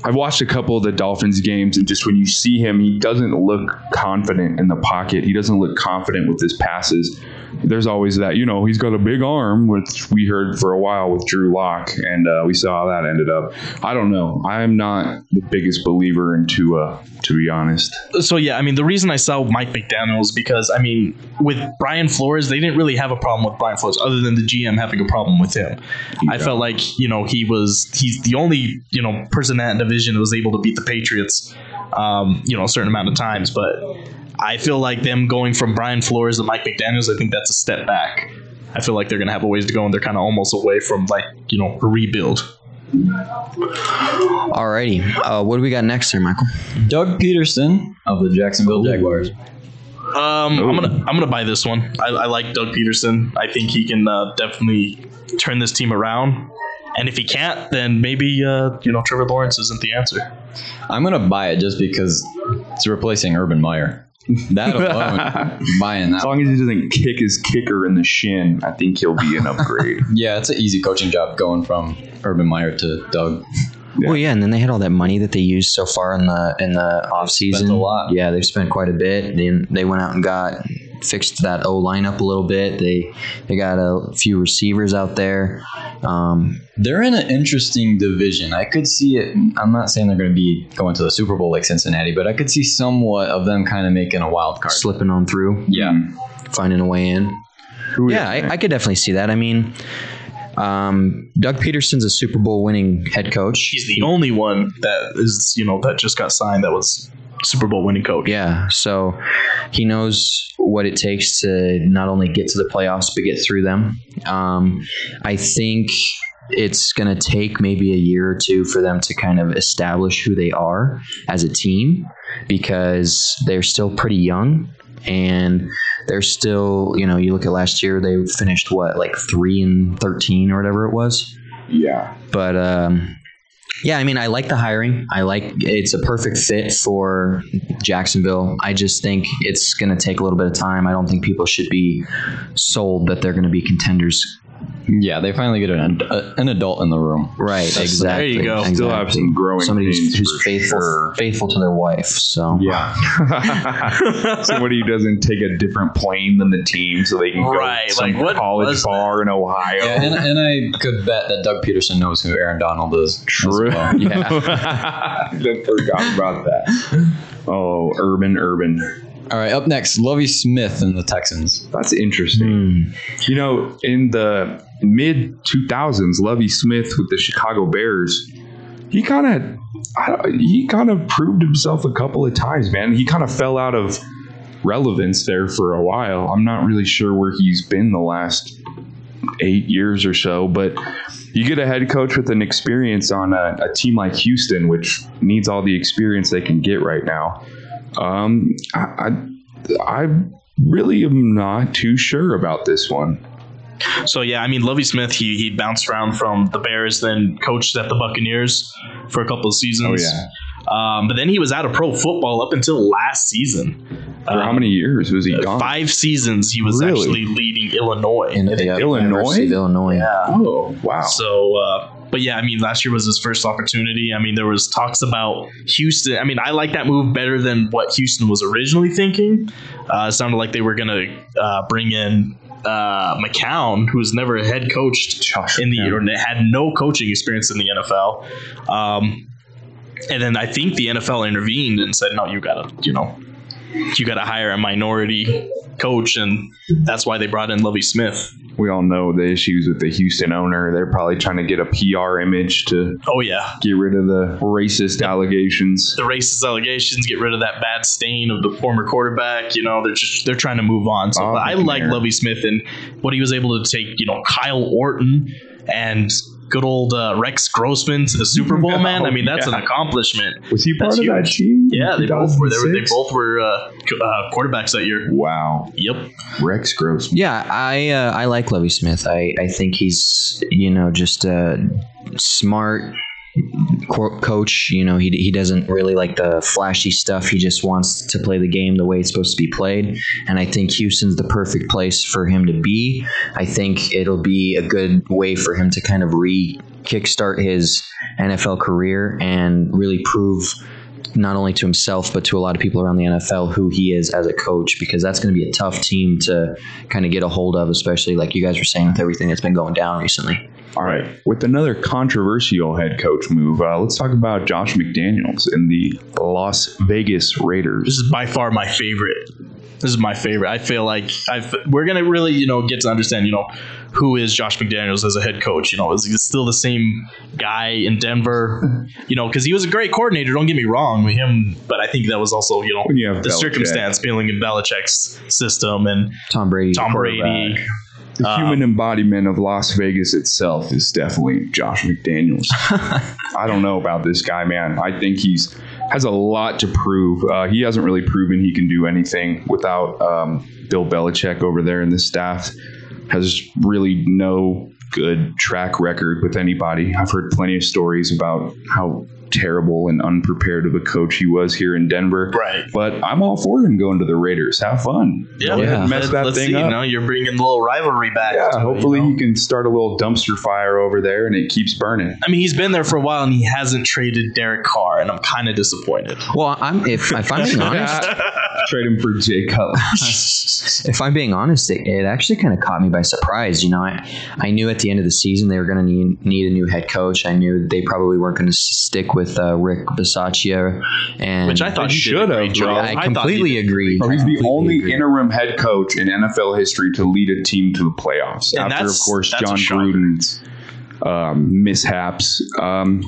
I've watched a couple of the Dolphins games and just when you see him, he doesn't look confident in the pocket. He doesn't look confident with his passes. There's always that, you know, he's got a big arm, which we heard for a while with Drew Lock, and uh, we saw how that ended up. I don't know. I'm not the biggest believer in Tua, to be honest. so yeah, I mean, the reason I saw Mike McDaniel is because I mean, with Brian Flores, they didn't really have a problem with Brian Flores, other than the GM having a problem with him. I felt like you know he was he's the only you know person in that division that was able to beat the Patriots, um, you know, a certain amount of times. But I feel like them going from Brian Flores to Mike McDaniel's, I think that's a step back. I feel like they're gonna have a ways to go, and they're kind of almost away from like you know a rebuild. Alrighty. Uh, what do we got next here, Michael? Doug Pederson of the Jacksonville Jaguars. Um, I'm gonna I'm gonna buy this one. I, I like Doug Pederson. I think he can uh, definitely turn this team around. And if he can't, then maybe uh, you know Trevor Lawrence isn't the answer. I'm gonna buy it just because it's replacing Urban Meyer. That alone, buying that. As long as he doesn't kick his kicker in the shin, I think he'll be an upgrade. Yeah, it's an easy coaching job going from Urban Meyer to Doug. Well, yeah, and then they had all that money that they used so far in the in the off season. a lot. Yeah, they've spent quite a bit. Then they went out and got fixed that O line up a little bit. They they got a few receivers out there. Um, They're in an interesting division. I could see it. I'm not saying they're going to be going to the Super Bowl like Cincinnati, but I could see somewhat of them kind of making a wild card. slipping on through, Yeah. finding a way in. Who Yeah, I, I could definitely see that. I mean, um, Doug Pederson's a Super Bowl winning head coach. He's the only one that is you know that just got signed that was Super Bowl winning coach. Yeah, so he knows what it takes to not only get to the playoffs but get through them. Um, I think it's going to take maybe a year or two for them to kind of establish who they are as a team because they're still pretty young and they're still, you know, you look at last year, they finished what, like 3 and 13 or whatever it was. Yeah. But um, yeah, I mean, I like the hiring. I like it's a perfect fit for Jacksonville. I just think it's going to take a little bit of time. I don't think people should be sold that they're going to be contenders. Yeah, they finally get an, a, uh, an adult in the room. Right, That's- exactly. there you go. Still have some growing Somebody who's, who's for faithful, sure. faithful to their wife. So Yeah. Somebody who doesn't take a different plane than the team so they can go to some like, what college was bar in Ohio. Yeah, and, and I could bet that Doug Pederson knows who Aaron Donald is. True. well. Yeah. I forgot about that. Oh, Urban, Urban. All right, up next, Lovie Smith and the Texans. That's interesting. Hmm. You know, in the mid 2000s, Lovie Smith with the Chicago Bears, he kind of he kind of proved himself a couple of times, man. He kind of fell out of relevance there for a while. I'm not really sure where he's been the last eight years or so, but you get a head coach with an experience on a, a team like Houston, which needs all the experience they can get right now. Um, I, I, I really am not too sure about this one. So yeah, I mean, Lovie Smith, he he bounced around from the Bears, then coached at the Buccaneers for a couple of seasons. Oh, yeah. Um, but then he was out of pro football up until last season. For how many years was he gone? Uh, Five seasons he was Really? actually leading Illinois. in, yeah, Illinois? University of Illinois. yeah. Oh, wow. So, uh, but yeah, I mean, last year was his first opportunity. I mean, there was talks about Houston. I mean, I like that move better than what Houston was originally thinking. Uh, it sounded like they were going to uh, bring in uh, McCown, who's never head coached Josh in the McCown. or had no coaching experience in the NFL. Um, and then I think the NFL intervened and said, "No, you gotta, you know, you got to hire a minority coach, and that's why they brought in Lovie Smith. We all know the issues with the Houston owner. They're probably trying to get a PR image to Oh yeah, get rid of the racist allegations. the racist allegations, get rid of that bad stain of the former quarterback. You know, they're just they're trying to move on. So Oh, but I like. Lovie Smith and what he was able to take. You know, Kyle Orton and good old uh, Rex Grossman to the Super Bowl. Man, I mean that's Yeah. an accomplishment. Was he part That's of that team? In Yeah, they both were. They, were, they both were uh, uh, quarterbacks that year. Wow. Yep. Rex Grossman. Yeah, I uh, I like Lovie Smith. I, I think he's you know just a smart co- coach. You know he he doesn't really like the flashy stuff. He just wants to play the game the way it's supposed to be played. And I think Houston's the perfect place for him to be. I think it'll be a good way for him to kind of re kickstart his NFL career and really prove not only to himself but to a lot of people around the NFL who he is as a coach because that's going to be a tough team to kind of get a hold of especially like you guys were saying with everything that's been going down recently. All right. With another controversial head coach move, uh, let's talk about Josh McDaniels and the Las Vegas Raiders. This is by far my favorite. This is my favorite. I feel like I've, we're gonna really, you know, get to understand, you know, who is Josh McDaniels as a head coach. You know, is he still the same guy in Denver? You know, because he was a great coordinator. Don't get me wrong with him, but I think that was also, you know, you the Belichick. circumstance being in Belichick's system and Tom Brady. Tom Brady. quarterback. The uh, human embodiment of Las Vegas itself is definitely Josh McDaniels. I don't know about this guy, man. I think he's has a lot to prove. Uh, he hasn't really proven he can do anything without um, Bill Belichick over there, and the staff has really no good track record with anybody. I've heard plenty of stories about how terrible and unprepared of a coach he was here in Denver. Right. But I'm all for him going to the Raiders. Have fun. Yeah, Go ahead and mess that let's thing see. up. You know, you're bringing the little rivalry back. Yeah, to it, hopefully you know? he can start a little dumpster fire over there and it keeps burning. I mean, he's been there for a while and he hasn't traded Derek Carr, and I'm kind of disappointed. Well, I'm if if I'm being honest, Trade him for Jay Cutler. if I'm being honest, it, it actually kind of caught me by surprise. You know, I, I knew at the end of the season they were going to need, need a new head coach. I knew they probably weren't going to stick with uh, Rick Bisaccia, and Which I thought They he should have, great job. I completely did- agree. Bro, he's the only agree. interim head coach in NFL history to lead a team to the playoffs. And after, of course, Jon shocker. Gruden's um, mishaps. Um,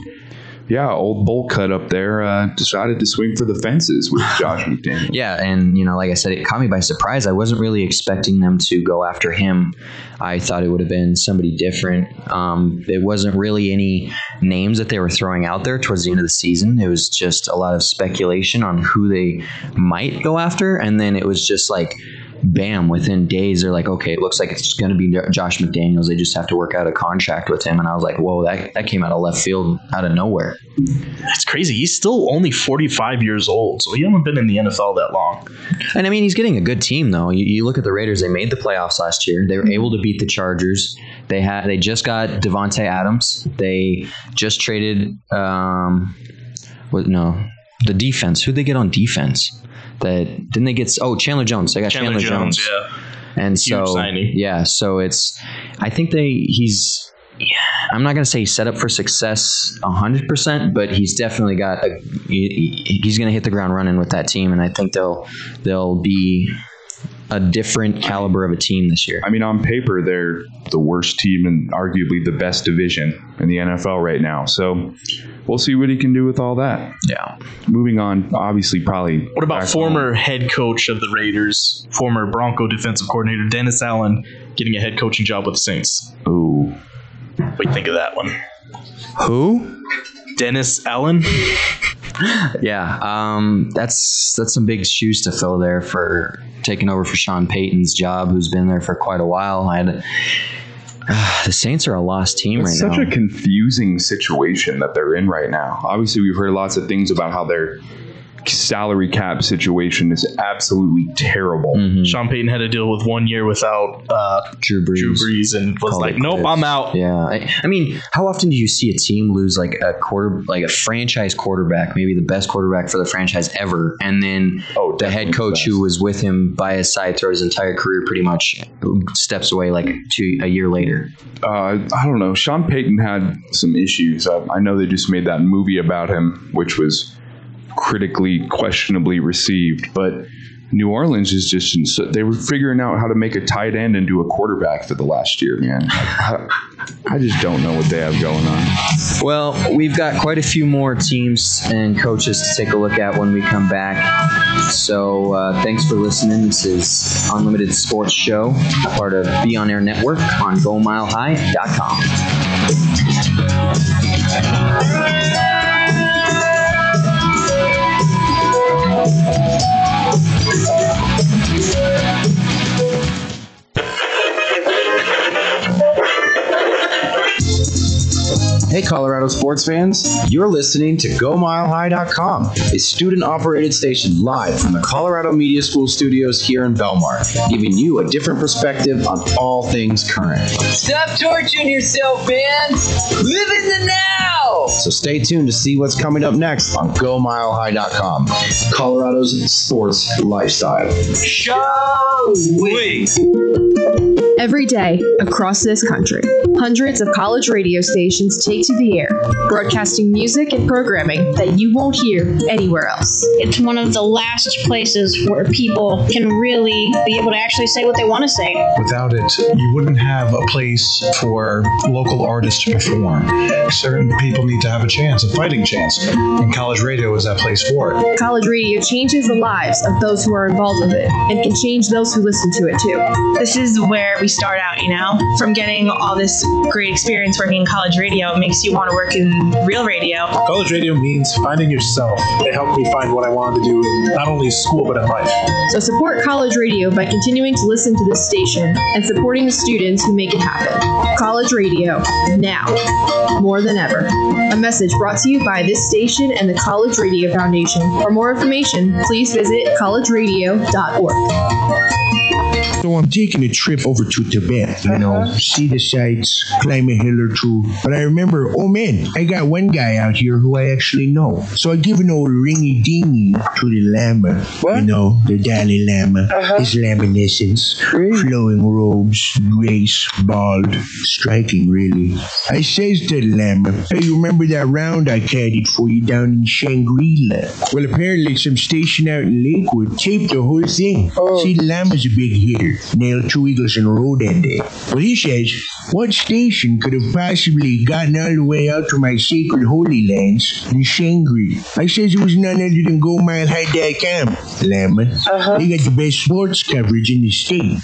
yeah, old bowl cut up there uh, decided to swing for the fences with Josh McDaniel. Yeah, and you know, like I said, it caught me by surprise. I wasn't really expecting them to go after him. I thought it would have been somebody different. Um, it wasn't really any names that they were throwing out there towards the end of the season. It was just a lot of speculation on who they might go after, and then it was just like. Bam! Within days, they're like, "Okay, it looks like it's going to be Josh McDaniels. They just have to work out a contract with him." And I was like, "Whoa, that, that came out of left field, out of nowhere." That's crazy. He's still only 45 years old, so he hasn't been in the NFL that long. And I mean, he's getting a good team though. You, you look at the Raiders; they made the playoffs last year. They were able to beat the Chargers. They had they just got Davante Adams. They just traded. Um, what? No, the defense. Who they get on defense? That didn't they get? Oh, Chandler Jones. They got Chandler, Chandler Jones, Jones. yeah. And Huge so, signing. yeah, so it's, I think they, he's, yeah, I'm not going to say he's set up for success 100%, but he's definitely got a, he- he- he's going to hit the ground running with that team. And I think they'll, they'll be a different caliber of a team this year. I mean, on paper, they're the worst team and arguably the best division in the NFL right now. So we'll see what he can do with all that. Yeah. Moving on, obviously, probably. What about back former head coach of the Raiders, former Bronco defensive coordinator Dennis Allen getting a head coaching job with the Saints? Ooh. What do you think of that one? Who? Dennis Allen? Yeah, um, that's that's some big shoes to fill there for taking over for Sean Payton's job, who's been there for quite a while. I had, the Saints are a lost team It's right such now. Such a confusing situation that they're in right now. Obviously, we've heard lots of things about how their salary cap situation is absolutely terrible. Mhm. Sean Payton had to deal with one year without uh, Drew Brees. Drew Brees and was Called like, nope, quits. I'm out. Yeah, I, I mean, how often do you see a team lose like a quarter, like a franchise quarterback, maybe the best quarterback for the franchise ever, and then Oh, the head coach best. who was with him by his side throughout his entire career, pretty much steps away like two a year later. uh, I don't know. Sean Payton had some issues. I, I know they just made that movie about him, which was critically questionably received, but New Orleans is just ins- they were figuring out how to make a tight end into a quarterback for the last year, man. I, I just don't know what they have going on. Well, we've got quite a few more teams and coaches to take a look at when we come back. So uh, thanks for listening. This is Unlimited Sports Show, part of Be On Air Network on GoMileHigh.com. Hey, Colorado sports fans, you're listening to GoMileHigh.com, a student operated station live from the Colorado Media School studios here in Belmar, giving you a different perspective on all things current. Stop torturing yourself, fans. Live in the now. So stay tuned to see what's coming up next on GoMileHigh.com, Colorado's sports lifestyle. Show we. Every day across this country, hundreds of college radio stations take to the air, broadcasting music and programming that you won't hear anywhere else. It's one of the last places where people can really be able to actually say what they want to say. Without it, you wouldn't have a place for local artists to perform. Certain people need to have a chance, a fighting chance, and college radio is that place for it. College radio changes the lives of those who are involved with it and can change those who listen to it too. This is where we start out, you know? From getting all this great experience working in college radio, it makes you want to work in real radio. College radio means finding yourself. It helped me find what I wanted to do in not only school but in life. So support college radio by continuing to listen to this station and supporting the students who make it happen. College radio, now, more than ever. A message brought to you by this station and the College Radio Foundation. For more information, please visit collegeradio.org. So I'm taking a trip over to Tibet, you know, see the sights, climb a hill or two. But I remember, oh man, I got one guy out here who I actually know. So I give an old ringy dingy to the Lama. what? You know, the Dalai Lama, uh-huh. his laminescence, flowing robes, grace, bald, striking really. I says to the Lama, hey, you remember that round I caddied for you down in Shangri-La? Well, apparently some station out in Lakewood taped the whole thing. See, the Lama's a big hitter, nailed two eagles in a row that day. But he says, what station could have possibly gotten all the way out to my sacred holy lands in Shangri? I says it was none other than go mile GoMileHigh.com, Lama. Uh-huh. They got the best sports coverage in the state.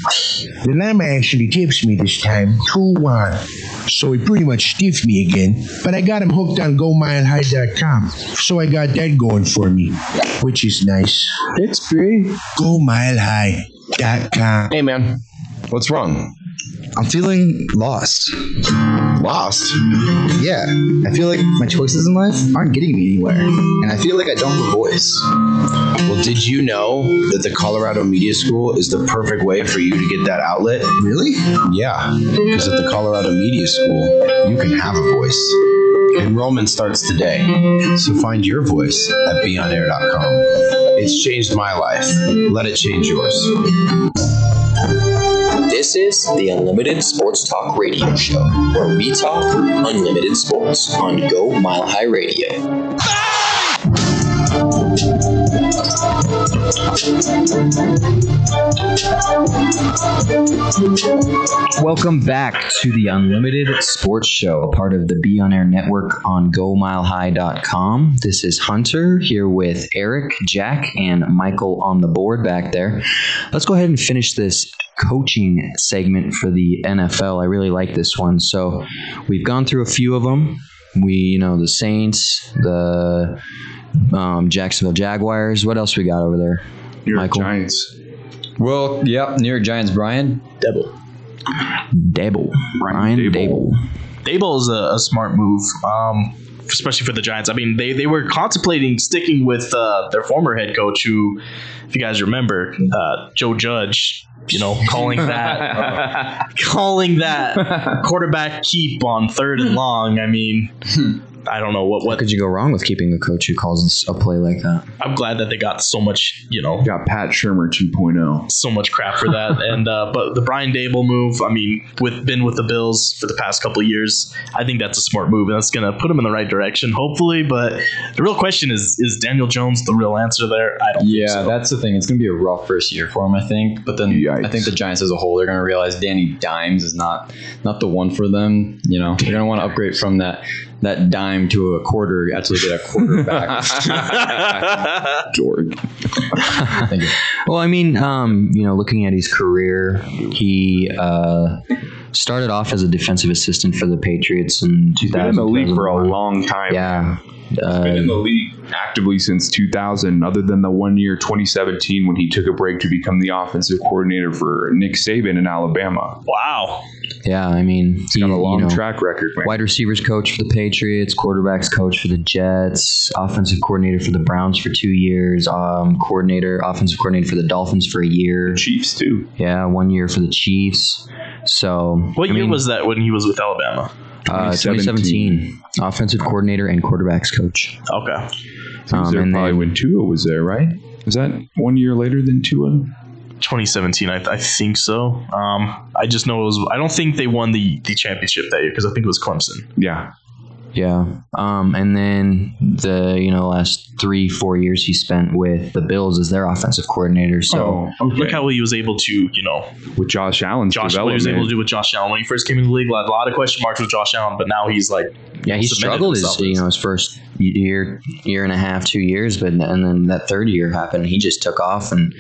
The Lama actually tips me this time, 2-1. So he pretty much stiffed me again, but I got him hooked on GoMileHigh.com. So I got that going for me, which is nice. That's great. Hey, man, what's wrong? I'm feeling lost. Lost? Yeah, I feel like my choices in life aren't getting me anywhere, and I feel like I don't have a voice. Well, did you know that the Colorado Media School is the perfect way for you to get that outlet? Really? Yeah, because at the Colorado Media School, you can have a voice. Enrollment starts today, so find your voice at beonair.com. It's changed my life. Let it change yours. This is the Unlimited Sports Talk Radio Show, where we talk unlimited sports on Go Mile High Radio. Welcome back to the Unlimited Sports Show, a part of the Be On Air Network on GoMileHigh.com. This is Hunter here with Eric, Jack, and Michael on the board back there. Let's go ahead and finish this coaching segment for the NFL. I really like this one. So we've gone through a few of them. We, you know, the Saints, the um, Jacksonville Jaguars. What else we got over there? New York Michael? Giants. Well, yep, New York Giants, Brian. Double. Daboll. Brian Daboll. Daboll is a, a smart move, um, especially for the Giants. I mean, they, they were contemplating sticking with uh, their former head coach, who, if you guys remember, uh, Joe Judge. You know, calling that uh, calling that quarterback keep on third and long. I mean, I don't know what What what. could you go wrong with keeping a coach who calls a play like that? I'm glad that they got so much, you know, Got Pat Shurmur oh. 2.0. so much crap for that. and uh, but the Brian Daboll move, I mean, with been with the Bills for the past couple of years, I think that's a smart move, and that's gonna put him in the right direction, hopefully. But the real question is: Is Daniel Jones the real answer there? I don't. Yeah, think so. that's the thing. It's going to be a rough first year for him, I think. But then I think the Giants as a whole, they're going to realize Danny Dimes is not not the one for them. You know, they're going to want to upgrade from that that dime to a quarter. Actually, get a quarter quarterback. Jorg. Well, I mean, um, you know, looking at his career, he uh, started off as a defensive assistant for the Patriots in 2000. He's been in the league for a long time. Yeah. Uh, been in the league actively since 2000, other than the one year 2017 when he took a break to become the offensive coordinator for Nick Saban in Alabama. Wow. Yeah, I mean, He's got a long track record. Man. Wide receivers coach for the Patriots, quarterbacks coach for the Jets, offensive coordinator for the Browns for two years, um, coordinator, offensive coordinator for the Dolphins for a year. Chiefs too. Yeah, one year for the Chiefs. So What I year mean, was that when he was with Alabama? uh, 2017? Offensive coordinator and quarterbacks coach. Okay. He was Um, there and probably then- when Tua was there, right? Was that one year later than Tua? 2017, I, I think so. Um, I just know it was. I don't think they won the the championship that year because I think it was Clemson. Yeah. Yeah. Um, and then the you know last three four years he spent with the Bills as their offensive coordinator. So Oh, Look how he was able to, you know, with Josh Allen's Josh what he was able to do with Josh Allen when he first came in the league. A lot, a lot of question marks with Josh Allen, but now he's like, yeah, he struggled his you know his first year year and a half two years, but and then that third year happened. He just took off and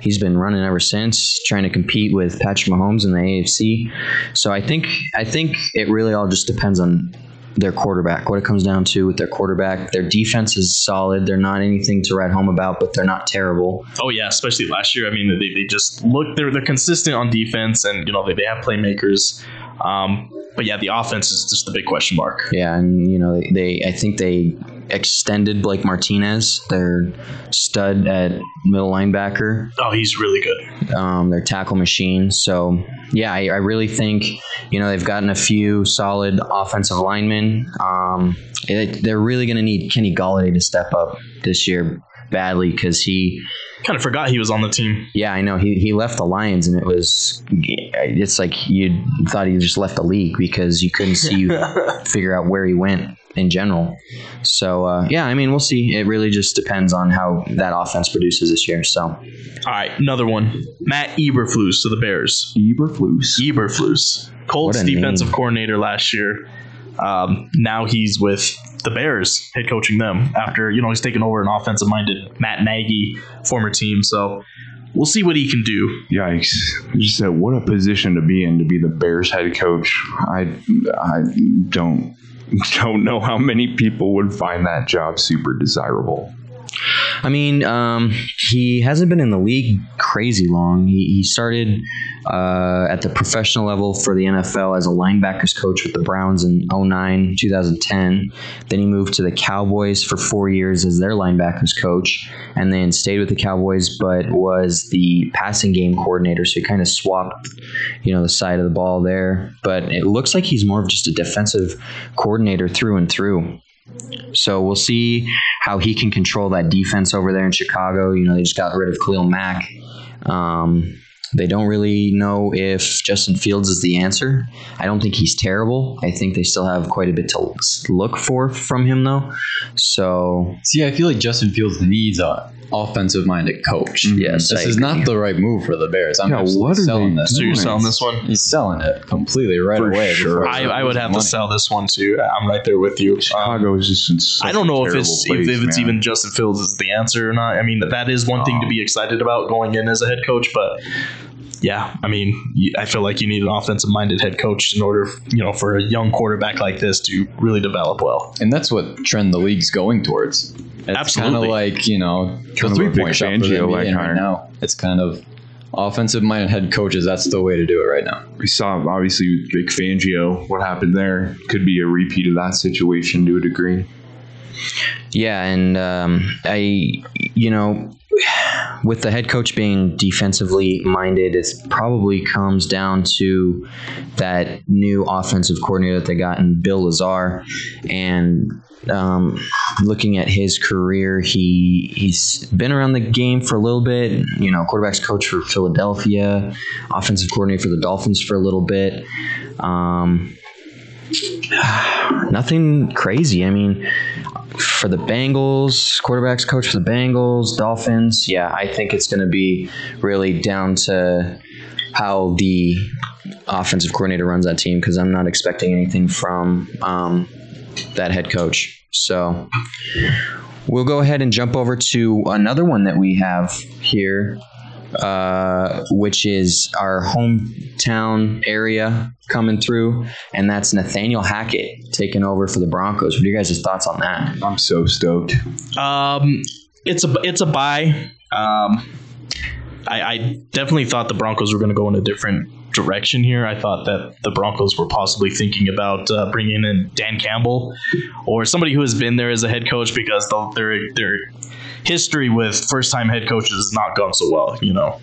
he's been running ever since, trying to compete with Patrick Mahomes in the AFC. So I think I think it really all just depends on their quarterback. What it comes down to with their quarterback, their defense is solid. They're not anything to write home about, but they're not terrible. Oh yeah, especially last year. I mean, they, they just look they're they're consistent on defense, and you know they, they have playmakers. Um, but yeah, the offense is just the big question mark. Yeah, and you know they, they I think they extended Blake Martinez, their stud at middle linebacker. Oh, he's really good. Um, their tackle machine. So yeah, I, I really think you know they've gotten a few solid offensive linemen. Um, it, they're really going to need Kenny Golladay to step up this year badly because he Kind of forgot he was on the team. yeah, I know. He, he left the Lions, and it was it's like you thought he just left the league because you couldn't see figure out where he went in general. So uh, yeah, I mean, we'll see. It really just depends on how that offense produces this year. So All right, another one. Matt Eberflus to the Bears. Eberflus. Eberflus, Colts defensive name. coordinator last year. Um, now he's with the Bears, head coaching them after you know he's taken over an offensive minded Matt Nagy former team. So we'll see what he can do. Yikes! Just said, what a position to be in to be the Bears head coach. I I don't don't know how many people would find that job super desirable. I mean, um, he hasn't been in the league crazy long. He, he started uh, at the professional level for the NFL as a linebackers coach with the Browns in 09, 2010. Then he moved to the Cowboys for four years as their linebackers coach, and then stayed with the Cowboys, but was the passing game coordinator. So he kind of swapped, you know, the side of the ball there. But it looks like he's more of just a defensive coordinator through and through. So we'll see how he can control that defense over there in Chicago. You know, they just got rid of Khalil Mack. Um, they don't really know if Justin Fields is the answer. I don't think he's terrible. I think they still have quite a bit to look for from him, though. So See, I feel like Justin Fields needs a offensive minded coach. Yes, this I is not the right move for the Bears. I'm Yeah, what are selling they this. So you're selling this one? He's selling it completely right For away. sure. I, I would loses have to sell this one too. I'm right there with you. Um, Chicago is just in such I don't know a if it's place, if it's man. even Justin Fields is the answer or not. I mean, that is one thing to be excited about going in as a head coach, but yeah, I mean, I feel like you need an offensive-minded head coach in order, you know, for a young quarterback like this to really develop well. And that's what trend the league's going towards. It's kind of like, you know, the Kind of a three Vic point shot for the Fangio like right hire. now. It's kind of offensive minded head coaches. That's the way to do it right now. we saw obviously with Vic Fangio what happened there could be a repeat of that situation to a degree. Yeah, and um, I, you know, with the head coach being defensively minded, it probably comes down to that new offensive coordinator that they got in Bill Lazor, and um, looking at his career, he he's been around the game for a little bit. You know, quarterbacks coach for Philadelphia, offensive coordinator for the Dolphins for a little bit. Um, nothing crazy. I mean, for the Bengals, quarterbacks coach for the Bengals, Dolphins. Yeah, I think it's going to be really down to how the offensive coordinator runs that team because I'm not expecting anything from um, that head coach. So we'll go ahead and jump over to another one that we have here, uh, which is our hometown area coming through, and that's Nathaniel Hackett taking over for the Broncos. What are you guys' thoughts on that? I'm so stoked. Um, it's a it's a buy. Um, I, I definitely thought the Broncos were going to go in a different direction here. I thought that the Broncos were possibly thinking about uh, bringing in Dan Campbell or somebody who has been there as a head coach because the, their their history with first time head coaches has not gone so well. You know,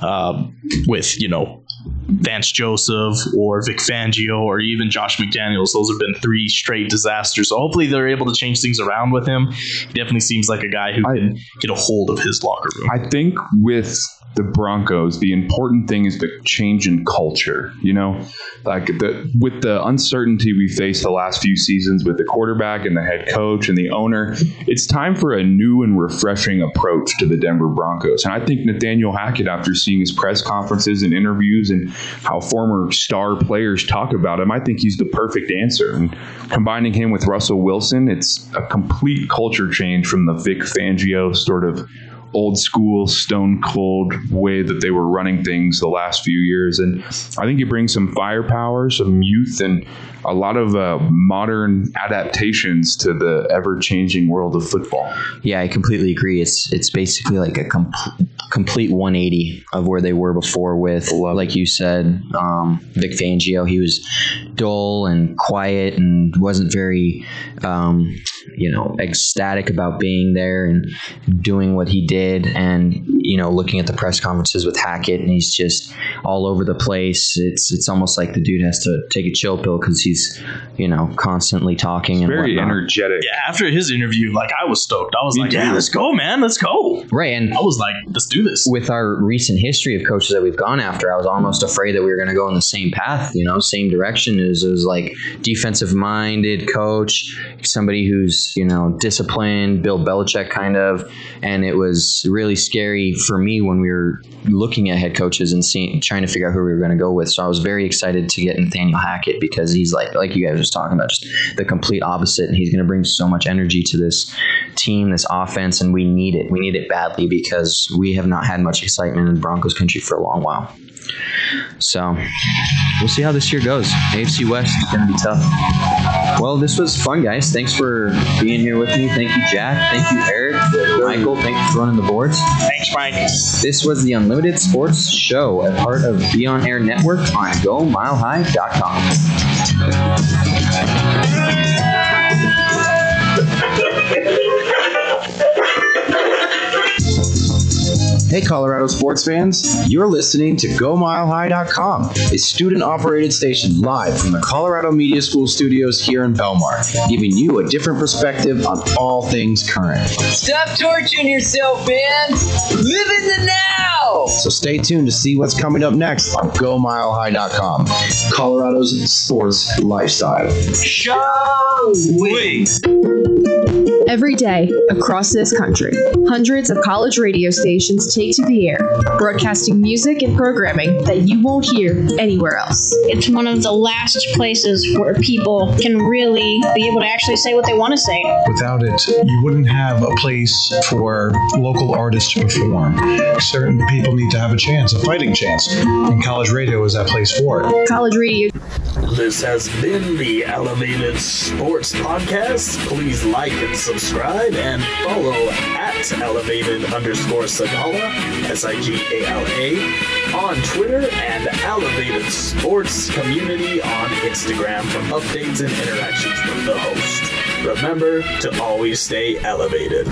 um, with you know Vance Joseph or Vic Fangio or even Josh McDaniels. Those have been three straight disasters. So hopefully they're able to change things around with him. He definitely seems like a guy who can get a hold of his locker room. I think with the Broncos, the important thing is the change in culture. You know, like the with the uncertainty we faced the last few seasons with the quarterback and the head coach and the owner, it's time for a new and refreshing approach to the Denver Broncos. And I think Nathaniel Hackett, after seeing his press conferences and interviews and how former star players talk about him, I think he's the perfect answer. And combining him with Russell Wilson, it's a complete culture change from the Vic Fangio sort of old school, stone cold way that they were running things the last few years. And I think he brings some firepower, some youth, and a lot of uh, modern adaptations to the ever changing world of football. Yeah, I completely agree. It's it's basically like a com- complete 180 of where they were before with, like you said, um, Vic Fangio. He was dull and quiet and wasn't very, um, you know, ecstatic about being there and doing what he did. And you know, looking at the press conferences with Hackett, and he's just all over the place. It's it's almost like the dude has to take a chill pill because he's, you know, constantly talking and Very whatnot. energetic. Yeah, after his interview, like I was stoked. I was Me like, yeah, let's go, man, let's go. Right, and I was like, let's do this. with our recent history of coaches that we've gone after, I was almost afraid that we were going to go in the same path, you know, same direction. Is is like defensive minded coach, somebody who's you know disciplined, Bill Belichick kind of, and it was really scary for me when we were looking at head coaches and seeing trying to figure out who we were going to go with. So I was very excited to get Nathaniel Hackett because he's like like you guys were talking about, just the complete opposite, and he's going to bring so much energy to this team, this offense, and we need it. We need it badly because we have not had much excitement in Broncos country for a long while. So we'll see how this year goes. AFC West is going to be tough. Well, this was fun, guys. Thanks for being here with me. Thank you, Jack. Thank you, Eric. Michael, thank you for running the boards. Thanks, Mike. This was the Unlimited Sports Show, a part of Be On Air Network on GoMileHigh.com. Hey, Colorado sports fans, you're listening to GoMileHigh.com, a student operated station live from the Colorado Media School studios here in Belmar, giving you a different perspective on all things current. Stop torturing yourself, fans. Live in the now. So stay tuned to see what's coming up next on GoMileHigh.com, Colorado's sports lifestyle. Showing. Every day across this country, hundreds of college radio stations take to the air, broadcasting music and programming that you won't hear anywhere else. It's one of the last places where people can really be able to actually say what they want to say. Without it, you wouldn't have a place for local artists to perform. Certain people need to have a chance, a fighting chance, and college radio is that place for it. College radio. This has been the Elevated Sports Podcast. Please like and subscribe and follow at elevated underscore Sigala, S I G A L A, on Twitter and Elevated Sports Community on Instagram for updates and interactions with the host. Remember to always stay elevated.